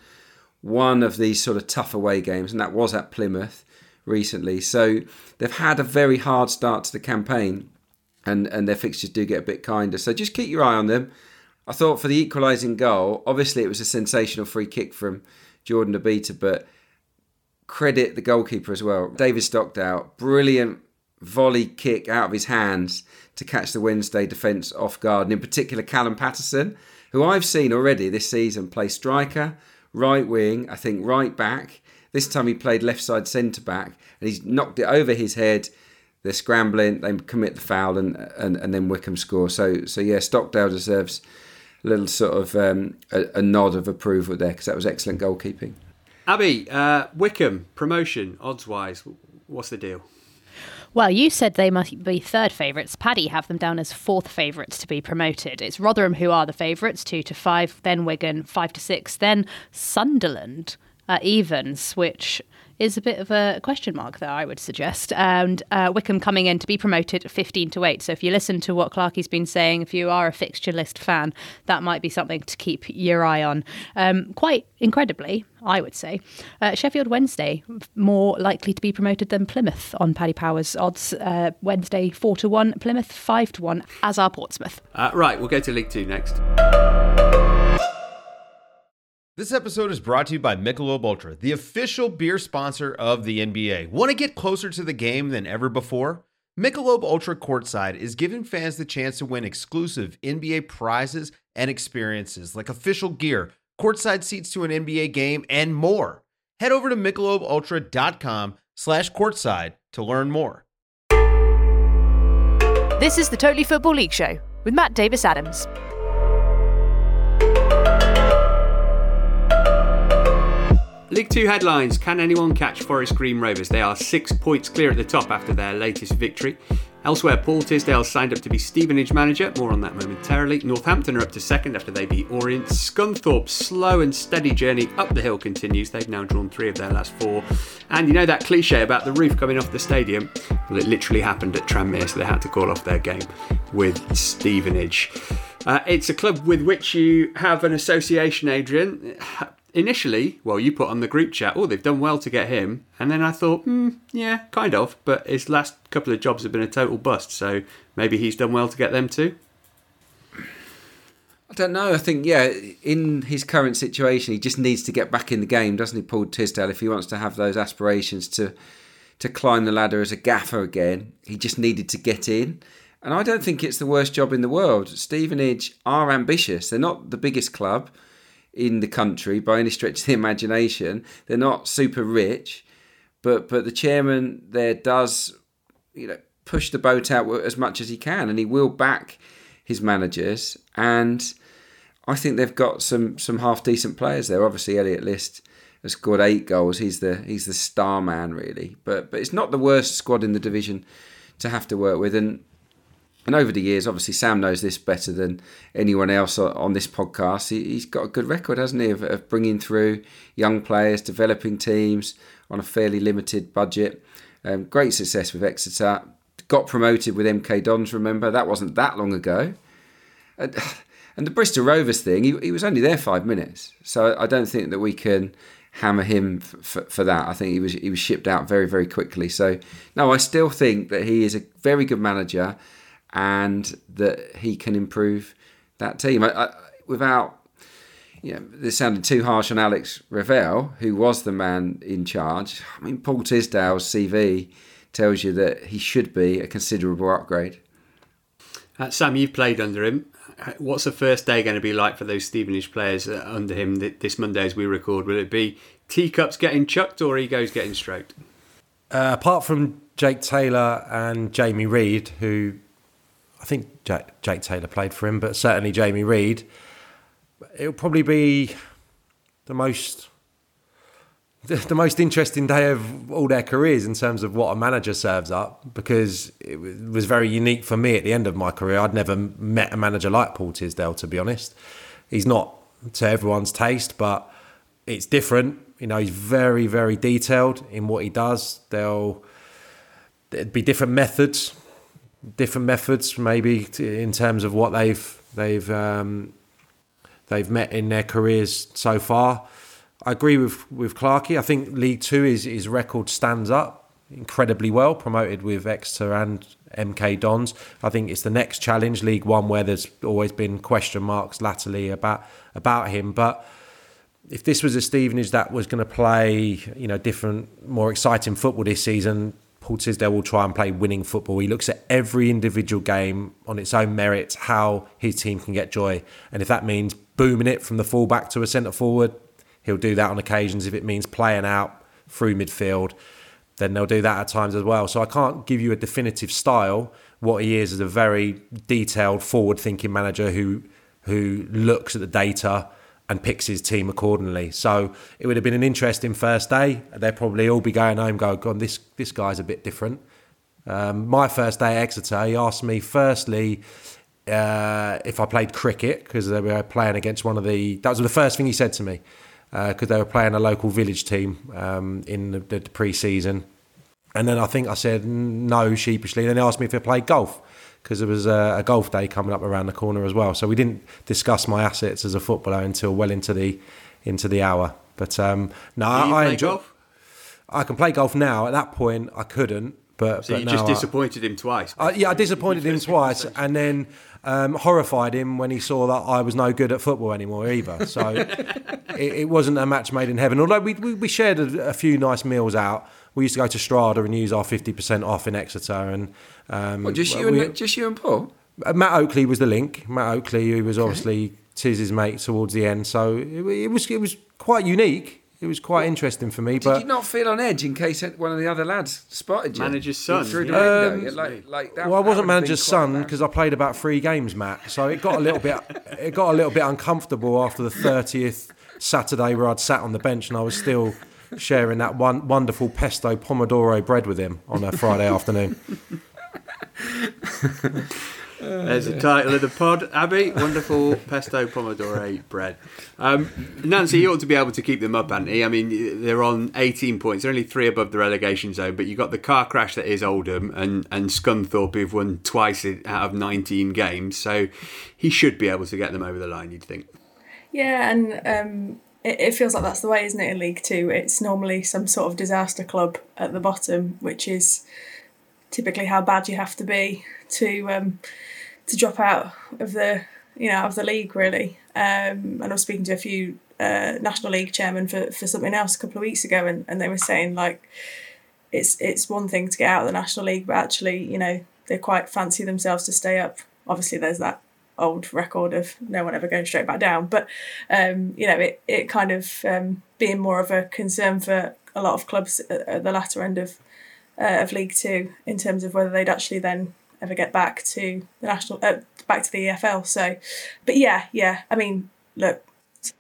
one of these sort of tough away games, and that was at Plymouth recently. So they've had a very hard start to the campaign, and and their fixtures do get a bit kinder. So just keep your eye on them. I thought for the equalising goal, obviously it was a sensational free kick from Jordan Obita, but credit the goalkeeper as well. David Stockdale, brilliant volley kick out of his hands to catch the Wednesday defence off guard, and in particular Callum Paterson, who I've seen already this season play striker, right wing, I think right back, this time he played left side centre back and he's knocked it over his head. They're scrambling, they commit the foul, and and, and then Wycombe score. So so yeah, Stockdale deserves a little sort of um, a, a, nod of approval there because that was excellent goalkeeping. Abby, uh, Wycombe promotion odds wise, what's the deal? Well, you said they must be third favourites. Paddy have them down as fourth favourites to be promoted. It's Rotherham who are the favourites, two to five, then Wigan, five to six, then Sunderland at evens, which is a bit of a question mark there, I would suggest. And uh, Wycombe coming in to be promoted 15 to 8. So if you listen to what Clarkey's been saying, if you are a fixture list fan, that might be something to keep your eye on. Um, quite incredibly, I would say, uh, Sheffield Wednesday more likely to be promoted than Plymouth on Paddy Power's odds. Uh, Wednesday 4 to 1, Plymouth 5 to 1, as are Portsmouth. Uh, right, we'll go to League Two next. This episode is brought to you by Michelob Ultra, the official beer sponsor of the NBA. Want to get closer to the game than ever before? Michelob Ultra Courtside is giving fans the chance to win exclusive NBA prizes and experiences like official gear, courtside seats to an NBA game, and more. Head over to michelobultra.com slash courtside to learn more. This is the Totally Football League Show with Matt Davis Adams. League Two headlines Can anyone catch Forest Green Rovers? They are six points clear at the top after their latest victory. Elsewhere, Paul Tisdale signed up to be Stevenage manager. More on that momentarily. Northampton are up to second after they beat Orient. Scunthorpe's slow and steady journey up the hill continues. They've now drawn three of their last four. And you know that cliche about the roof coming off the stadium? Well, it literally happened at Tranmere, so they had to call off their game with Stevenage. Uh, it's a club with which you have an association, Adrian initially, well, you put on the group chat, oh, they've done well to get him. And then I thought, hmm, yeah, kind of. But his last couple of jobs have been a total bust. So maybe he's done well to get them too. I don't know. I think, yeah, in his current situation, he just needs to get back in the game, doesn't he, Paul Tisdale? If he wants to have those aspirations to to climb the ladder as a gaffer again, he just needed to get in. And I don't think it's the worst job in the world. Stevenage are ambitious. They're not the biggest club in the country by any stretch of the imagination. They're not super rich, but but the chairman there does, you know, push the boat out as much as he can, and he will back his managers. And I think they've got some some half decent players there. Obviously, Elliott List has scored eight goals. He's the he's the star man really, but but it's not the worst squad in the division to have to work with. And and over the years, obviously Sam knows this better than anyone else on this podcast. He, has got a good record, hasn't he, of, of bringing through young players, developing teams on a fairly limited budget. Um, great success with Exeter. Got promoted with MK Dons. Remember that wasn't that long ago. And, [sighs] and the Bristol Rovers thing, he, he was only there five minutes, so I don't think that we can hammer him for, for that. I think he was he was shipped out very very quickly. So no, I still think that he is a very good manager, and that he can improve that team. I, I, without you know, this sounded too harsh on Alex Revell, who was the man in charge. I mean, Paul Tisdale's CV tells you that he should be a considerable upgrade. Uh, Sam, you've played under him. What's the first day going to be like for those Stevenage players uh, under him this Monday as we record? Will it be teacups getting chucked or egos getting stroked? Uh, apart from Jake Taylor and Jamie Reid, who I think Jake, Jake Taylor played for him, but certainly Jamie Reid, it'll probably be the most the, most interesting day of all their careers in terms of what a manager serves up because it was very unique for me at the end of my career. I'd never met a manager like Paul Tisdale, to be honest. He's not to everyone's taste, but it's different. You know, he's very, very detailed in what he does. There'll there'd be different methods, different methods maybe in terms of what they've they've um, they've met in their careers so far. I agree with with Clarkey. I think League Two is his record stands up incredibly well, promoted with Exeter and MK Dons. I think it's the next challenge, League One, where there's always been question marks latterly about about him. But if this was a Stevenage that was going to play, you know, different, more exciting football this season, Tisdale will try and play winning football. He looks at every individual game on its own merits, how his team can get joy, and if that means booming it from the fullback to a centre forward, He'll do that on occasions if it means playing out through midfield. Then they'll do that at times as well. So I can't give you a definitive style. What he is is a very detailed, forward-thinking manager who who looks at the data and picks his team accordingly. So it would have been an interesting first day. They'll probably all be going home, going, "God, this this guy's a bit different." Um, my first day at Exeter, he asked me firstly uh, if I played cricket because they were playing against one of the. That was the first thing he said to me because uh, they were playing a local village team um, in the, the pre-season. And then I think I said no sheepishly. Then he asked me if I played golf because there was a, a, golf day coming up around the corner as well. So we didn't discuss my assets as a footballer until well into the into the hour. But um, no, I, I enjoy. Golf? I can play golf now. At that point, I couldn't. But, so but you just disappointed him twice. Uh, yeah, I disappointed him [laughs] twice, and then um, horrified him when he saw that I was no good at football anymore either. So [laughs] it, it, wasn't a match made in heaven. Although we we, we shared a, a, few nice meals out. We used to go to Strada and use our fifty percent off in Exeter, and um, what, just you we, and just you and Paul. Uh, Matt Oakley was the link. Matt Oakley, who was obviously Tiz's mate towards the end, so it, it was it was quite unique it was quite interesting for me. Did but you not feel on edge in case one of the other lads spotted you? Manager's son through the window. Um, like, like that, well, I wasn't manager's son because I played about three games, Matt. So it got a little bit [laughs] it got a little bit uncomfortable after the thirtieth Saturday where I'd sat on the bench and I was still sharing that one wonderful pesto pomodoro bread with him on a Friday afternoon. There's the title of the pod, Abby. Wonderful pesto pomodoro bread. Um, Nancy, you ought to be able to keep them up, Anthony. I mean, they're on 18 points. They're only three above the relegation zone, but you've got the car crash that is Oldham and, and Scunthorpe, who've won twice out of 19 games. So he should be able to get them over the line, you'd think. Yeah, and um, it, it feels like that's the way, isn't it, in League Two? It's normally some sort of disaster club at the bottom, which is typically how bad you have to be to um, to drop out of the you know of the league really. Um, and I was speaking to a few uh, national league chairmen for, for something else a couple of weeks ago, and, and they were saying like it's it's one thing to get out of the national league, but actually you know they quite fancy themselves to stay up. Obviously, there's that old record of no one ever going straight back down, but um, you know, it it kind of um, being more of a concern for a lot of clubs at, at the latter end of uh, of League Two in terms of whether they'd actually then ever get back to the national uh, back to the EFL. So, but yeah, yeah. I mean, look,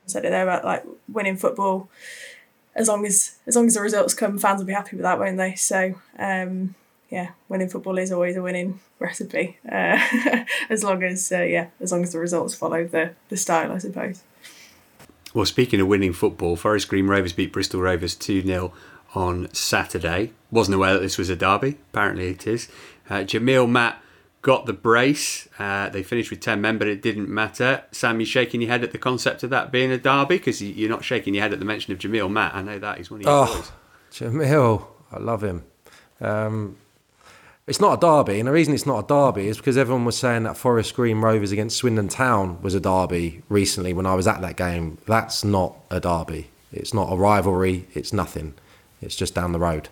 said it there about like winning football. As long as as long as the results come, fans will be happy with that, won't they? So, um, yeah, winning football is always a winning recipe. Uh, [laughs] as long as uh, yeah, as long as the results follow the the style, I suppose. Well, speaking of winning football, Forest Green Rovers beat Bristol Rovers 2 0 on Saturday. Wasn't aware that this was a derby. Apparently it is. Uh, Jamille Matt got the brace. Uh, they finished with 10 men, but it didn't matter. Sam, you shaking your head at the concept of that being a derby? Because you're not shaking your head at the mention of Jamille Matt. I know that. He's one of your Oh, boys. Jamille, I love him. Um, it's not a derby, and the reason it's not a derby is because everyone was saying that Forest Green Rovers against Swindon Town was a derby recently when I was at that game. That's not a derby. It's not a rivalry. It's nothing. It's just down the road.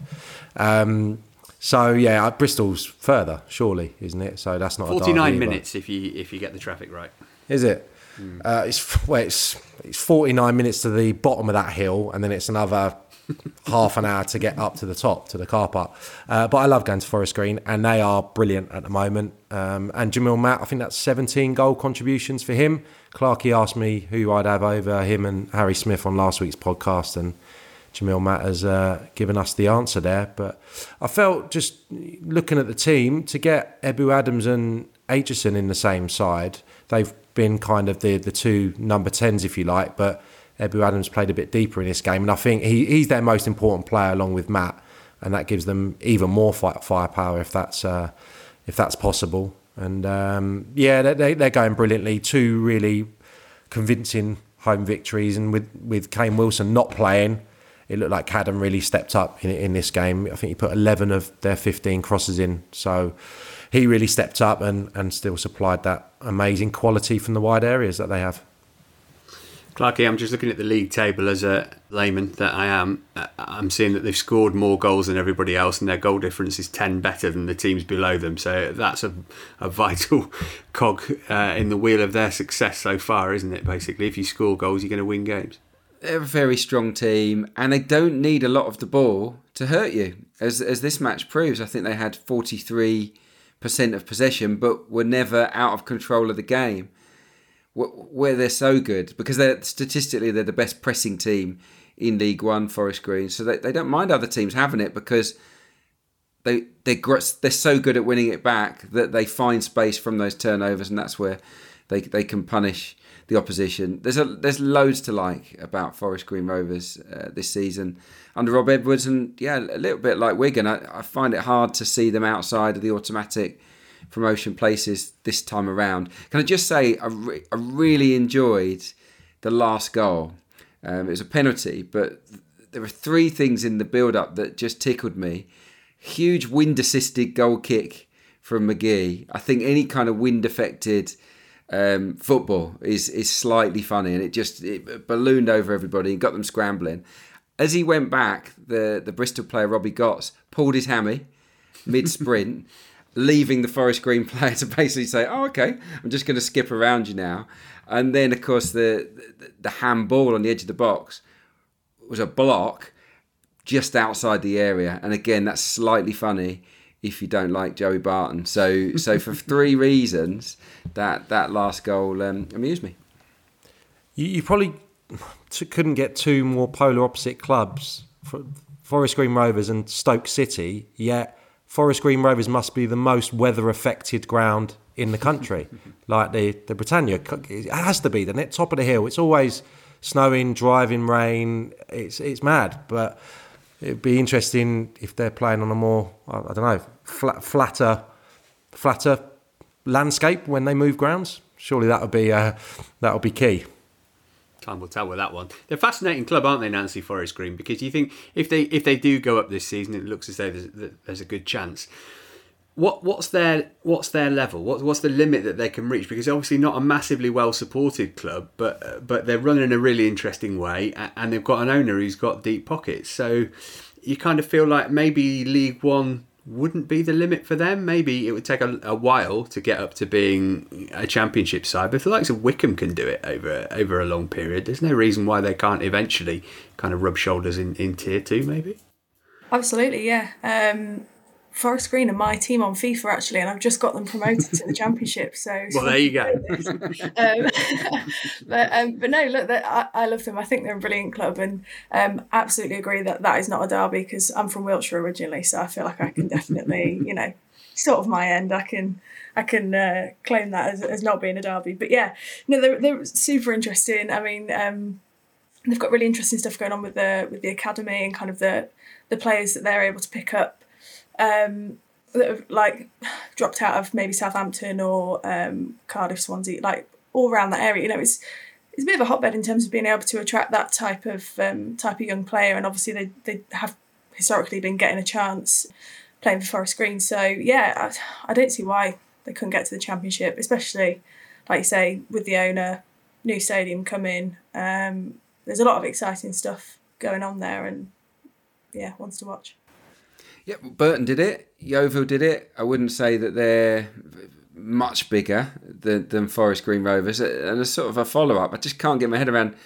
Um, so yeah, uh, Bristol's further, surely, isn't it? So that's not 49 minutes if you if you get the traffic right. Is it? Uh, it's well, it's it's forty nine minutes to the bottom of that hill, and then it's another [laughs] half an hour to get up to the top to the car park. Uh, but I love going to Forest Green, and they are brilliant at the moment. Um, and Jamille Matt, I think that's seventeen goal contributions for him. Clarkey asked me who I'd have over him and Harry Smith on last week's podcast, and Jamille Matt has uh, given us the answer there. But I felt just looking at the team to get Ebou Adams and Aitchison in the same side. They've been kind of the the two number tens, if you like, but Ebou Adams played a bit deeper in this game, and I think he, he's their most important player along with Matt, and that gives them even more fi- firepower if that's uh, if that's possible. And um, yeah, they, they're going brilliantly. Two really convincing home victories, and with with Kane Wilson not playing, it looked like Cadden really stepped up in in this game. I think he put 11 of their 15 crosses in, so he really stepped up and and still supplied that amazing quality from the wide areas that they have. Clarkey, I'm just looking at the league table as a layman that I am. I'm seeing that they've scored more goals than everybody else, and their goal difference is 10 better than the teams below them. So that's a, a vital [laughs] cog uh, in the wheel of their success so far, isn't it? Basically, if you score goals, you're going to win games. They're a very strong team, and they don't need a lot of the ball to hurt you. As as this match proves, I think they had forty three percent of possession, but were never out of control of the game. Where they're so good because they're statistically they're the best pressing team in League One, Forest Green. So they, they don't mind other teams having it because they they they're so good at winning it back that they find space from those turnovers, and that's where they they can punish the opposition. There's a there's loads to like about Forest Green Rovers uh, this season under Rob Edwards, and yeah, a little bit like Wigan. I, I find it hard to see them outside of the automatic promotion places this time around. Can I just say I, re- I really enjoyed the last goal. Um, it was a penalty, but there were three things in the build-up that just tickled me. Huge wind-assisted goal kick from McGee. I think any kind of wind-affected um, football is is slightly funny, and it just it ballooned over everybody and got them scrambling. As he went back, the the Bristol player Robbie Gotts pulled his hammy mid sprint, [laughs] leaving the Forest Green player to basically say, "Oh, okay, I'm just going to skip around you now." And then, of course, the the, the handball on the edge of the box was a block just outside the area, and again, that's slightly funny if you don't like Joey Barton. So, so for [laughs] three reasons, that that last goal um, amused me. You, you probably t- couldn't get two more polar opposite clubs, for Forest Green Rovers and Stoke City. Yet Forest Green Rovers must be the most weather affected ground in the country, [laughs] like the the Britannia. It has to be, doesn't it? Top of the hill. It's always snowing, driving rain. It's it's mad, but. It'd be interesting if they're playing on a more, I don't know, flat, flatter, flatter landscape when they move grounds. Surely that would be uh, that would be key. Time will tell with that one. They're a fascinating club, aren't they, Nancy Forest Green? Because you think if they if they do go up this season, it looks as though there's, there's a good chance. What what's their what's their level? What, what's the limit that they can reach? Because obviously not a massively well supported club, but uh, but they're running in a really interesting way, a- and they've got an owner who's got deep pockets. So you kind of feel like maybe League One wouldn't be the limit for them. Maybe it would take a, a, while to get up to being a championship side, but if the likes of Wycombe can do it over over a long period, there's no reason why they can't eventually kind of rub shoulders in, in tier two, maybe. Absolutely, yeah. Um, Forest Green are my team on FIFA actually, and I've just got them promoted to the championship. So, [laughs] well, there you go. [laughs] um, [laughs] but, um, but no, look, I, I, love them. I think they're a brilliant club, and um, absolutely agree that that is not a derby because I'm from Wiltshire originally, so I feel like I can definitely, you know, sort of my end. I can I can uh, claim that as, as not being a derby. But yeah, no, they're, they're super interesting. I mean, um, they've got really interesting stuff going on with the with the academy and kind of the the players that they're able to pick up um, that have like dropped out of maybe Southampton or um, Cardiff, Swansea, like all around that area. You know, it's it's a bit of a hotbed in terms of being able to attract that type of um, type of young player, and obviously they they have historically been getting a chance playing for Forest Green. So yeah, I, I don't see why they couldn't get to the championship, especially like you say with the owner, new stadium coming. Um, there's a lot of exciting stuff going on there, and yeah, wants to watch. Yeah, Burton did it. Yeovil did it. I wouldn't say that they're much bigger than, than Forest Green Rovers. And as sort of a follow up, I just can't get my head around.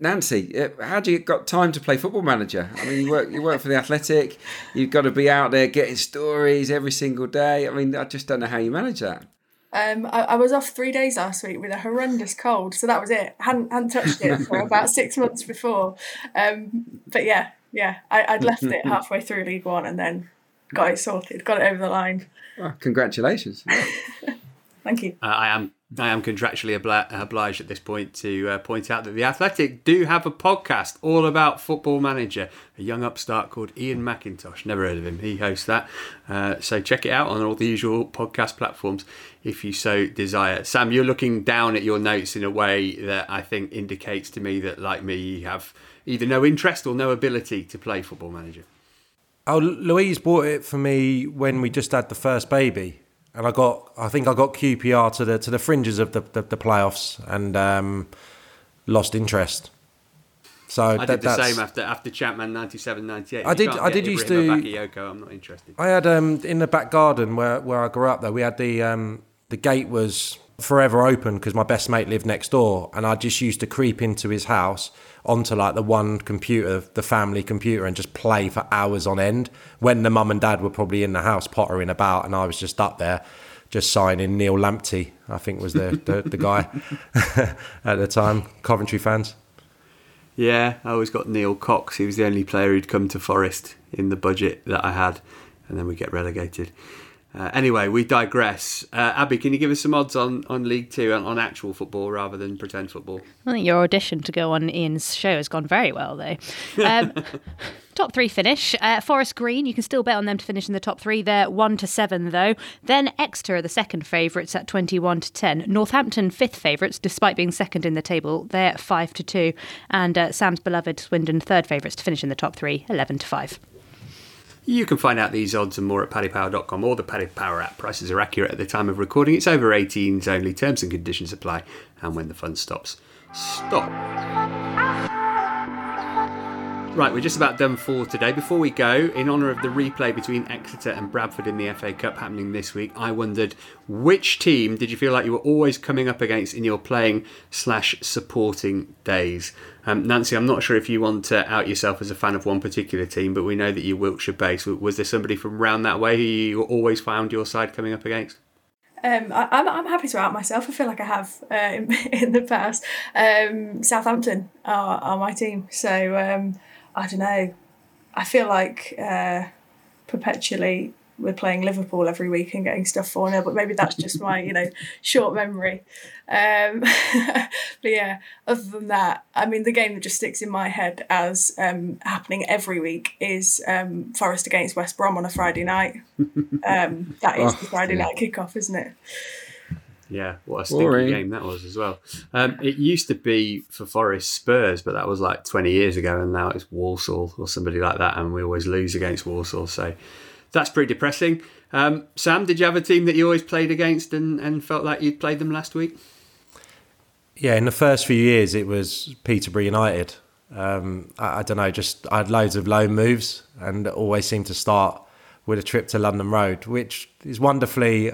Nancy, uh, how do you got time to play Football Manager? I mean, you work you work for the Athletic. You've got to be out there getting stories every single day. I mean, I just don't know how you manage that. Um, I, I, was off three days last week with a horrendous cold, so that was it. hadn't hadn't touched it for about six months before. Um, but yeah, yeah, I, would left it halfway through League One and then got it sorted, got it over the line. Oh, congratulations! [laughs] Thank you. Uh, I am I am contractually obliged at this point to uh, point out that the Athletic do have a podcast all about Football Manager, a young upstart called Iain Macintosh. Never heard of him. He hosts that. Uh, so check it out on all the usual podcast platforms if you so desire. Sam, you're looking down at your notes in a way that I think indicates to me that, like me, you have either no interest or no ability to play Football Manager? Oh, Louise bought it for me when we just had the first baby, and I got I think I got QPR to the to the fringes of the the, the playoffs and um, lost interest. So I did the same after after Champ Man 97 98. I did I did used to Bakayoko, I'm not interested. I had um in the back garden where where I grew up though we had the um the gate was forever open because my best mate lived next door and I just used to creep into his house onto like the one computer, the family computer, and just play for hours on end. When the mum and dad were probably in the house pottering about, and I was just up there, just signing Nii Lamptey, I think was the the, the guy [laughs] at the time. Coventry fans. Yeah, I always got Neil Cox. He was the only player who'd come to Forest in the budget that I had, and then we get relegated. Uh, anyway, we digress. Uh, Abby, can you give us some odds on, on League Two, on, on actual football rather than pretend football? I think your audition to go on Ian's show has gone very well, though. Um, [laughs] top three finish. Uh, Forest Green, you can still bet on them to finish in the top three. They're one to seven, though. Then Exeter are the second favourites at 21 to 10. Northampton, fifth favourites, despite being second in the table. They're five to two. And uh, Sam's beloved Swindon, third favourites to finish in the top three, 11 to five. You can find out these odds and more at paddypower.com or the Paddy Power app. Prices are accurate at the time of recording. It's over 18s only. Terms and conditions apply. And when the fun stops, stop. Right, we're just about done for today. Before we go, in honour of the replay between Exeter and Bradford in the FA Cup happening this week, I wondered which team did you feel like you were always coming up against in your playing slash supporting days? Um, Nancy, I'm not sure if you want to out yourself as a fan of one particular team, but we know that you're Wiltshire based. Was there somebody from round that way who you always found your side coming up against? Um, I, am I'm, I'm happy to out myself. I feel like I have uh, [laughs] in, in, the past. Um, Southampton are, are, my team, so um, I don't know. I feel like uh, perpetually we're playing Liverpool every week and getting stuff 4 0, but maybe that's just my, you know, [laughs] short memory. Um, [laughs] but yeah, other than that, I mean, the game that just sticks in my head as um, happening every week is um, Forest against West Brom on a Friday night. [laughs] Um, that is oh, the Friday yeah. night kickoff, isn't it? Yeah, what a stinking Boring. game that was as well. Um, it used to be for Forest Spurs, but that was like 20 years ago, and now it's Walsall or somebody like that, and we always lose against Walsall. So that's pretty depressing. Um, Sam, did you have a team that you always played against and, and felt like you'd played them last week? Yeah, in the first few years, it was Peterborough United. Um, I, I, don't know, just I had loads of loan moves and always seemed to start with a trip to London Road, which is wonderfully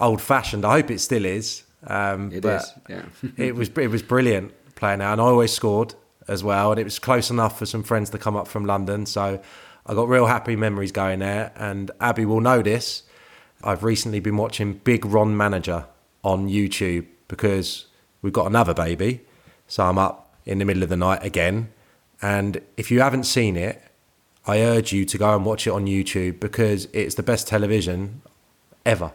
old fashioned. I hope it still is. Um, It but is, yeah. [laughs] it was it was brilliant playing out, and I always scored as well, and it was close enough for some friends to come up from London, so I got real happy memories going there. And Abby will know this. I've recently been watching Big Ron Manager on YouTube because we've got another baby, so I'm up in the middle of the night again. And if you haven't seen it, I urge you to go and watch it on YouTube because it's the best television ever.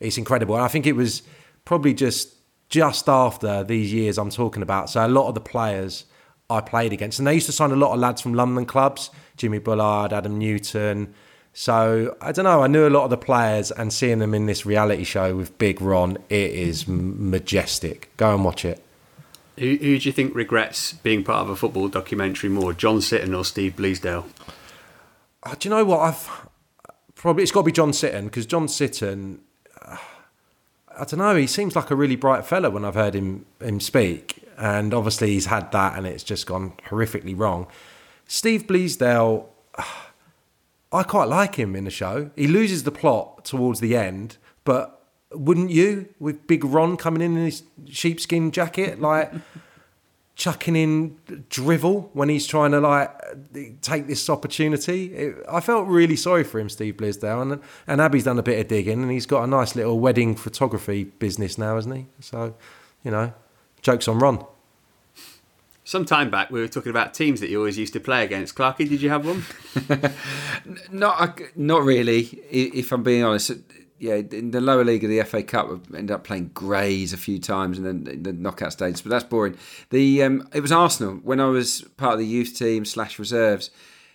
It's incredible. And I think it was probably just just after these years I'm talking about. So a lot of the players I played against, and they used to sign a lot of lads from London clubs, Jimmy Bullard, Adam Newton. So I don't know. I knew a lot of the players, and seeing them in this reality show with Big Ron, it is majestic. Go and watch it. Who, who do you think regrets being part of a football documentary more, John Sitton or Steve Bleasdale? Uh, do you know what I've probably it's got to be John Sitton because John Sitton, I don't know, he seems like a really bright fella when I've heard him him speak, and obviously he's had that and it's just gone horrifically wrong. Steve Bleasdale, [sighs] I quite like him in the show. He loses the plot towards the end, but wouldn't you with Big Ron coming in in his sheepskin jacket, like? Chucking in drivel when he's trying to like take this opportunity. It, I felt really sorry for him, Steve Bleasdale, and and Abby's done a bit of digging, and he's got a nice little wedding photography business now, hasn't he? So, you know, jokes on Ron. Some time back, we were talking about teams that you always used to play against. Clarkey, did you have one? [laughs] Not not really. If I'm being honest, yeah, in the lower league of the FA Cup, we ended up playing Grays a few times, and then in the knockout stages. But that's boring. The um, it was Arsenal when I was part of the youth team slash reserves.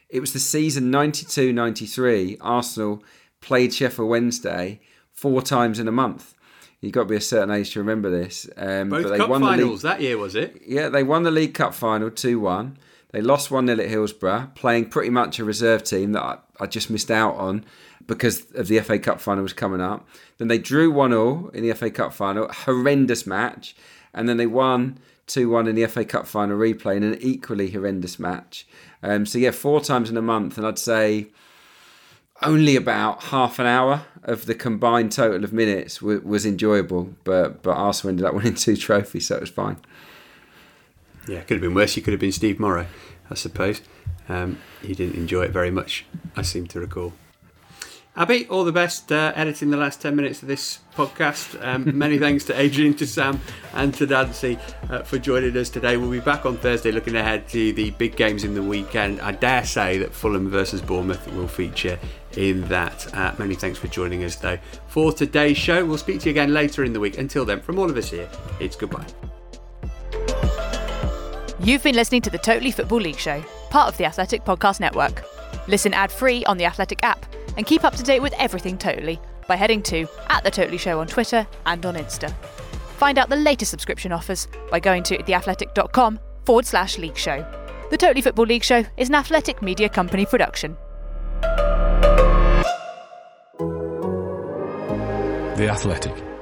It was the season 92-93. Arsenal played Sheffield Wednesday four times in a month. You've got to be a certain age to remember this. Um, Both but they cup won the league- finals that year, was it? yeah, they won the League Cup final 2 1. They lost 1 0 at Hillsborough, playing pretty much a reserve team that I, I just missed out on because of the FA Cup final was coming up. Then they drew 1 0 in the FA Cup final, horrendous match. And then they won 2 1 in the FA Cup final replay in an equally horrendous match. Um, so, yeah, four times in a month. And I'd say only about half an hour of the combined total of minutes w- was enjoyable. But, but Arsenal ended up winning two trophies, so it was fine. Yeah, it could have been worse. You could have been Steve Morrow, I suppose. Um, you didn't enjoy it very much, I seem to recall. Abby, all the best uh, editing the last 10 minutes of this podcast. Um, [laughs] many thanks to Adrian, to Sam, and to Nancy uh, for joining us today. We'll be back on Thursday looking ahead to the big games in the weekend. I dare say that Fulham versus Bournemouth will feature in that. Uh, many thanks for joining us, though, for today's show. We'll speak to you again later in the week. Until then, from all of us here, it's goodbye. You've been listening to the Totally Football League Show, part of the Athletic Podcast Network. Listen ad free on the Athletic app and keep up to date with everything Totally by heading to at The Totally Show on Twitter and on Insta. Find out the latest subscription offers by going to theathletic.com forward slash league show. The Totally Football League Show is an athletic media company production. The Athletic.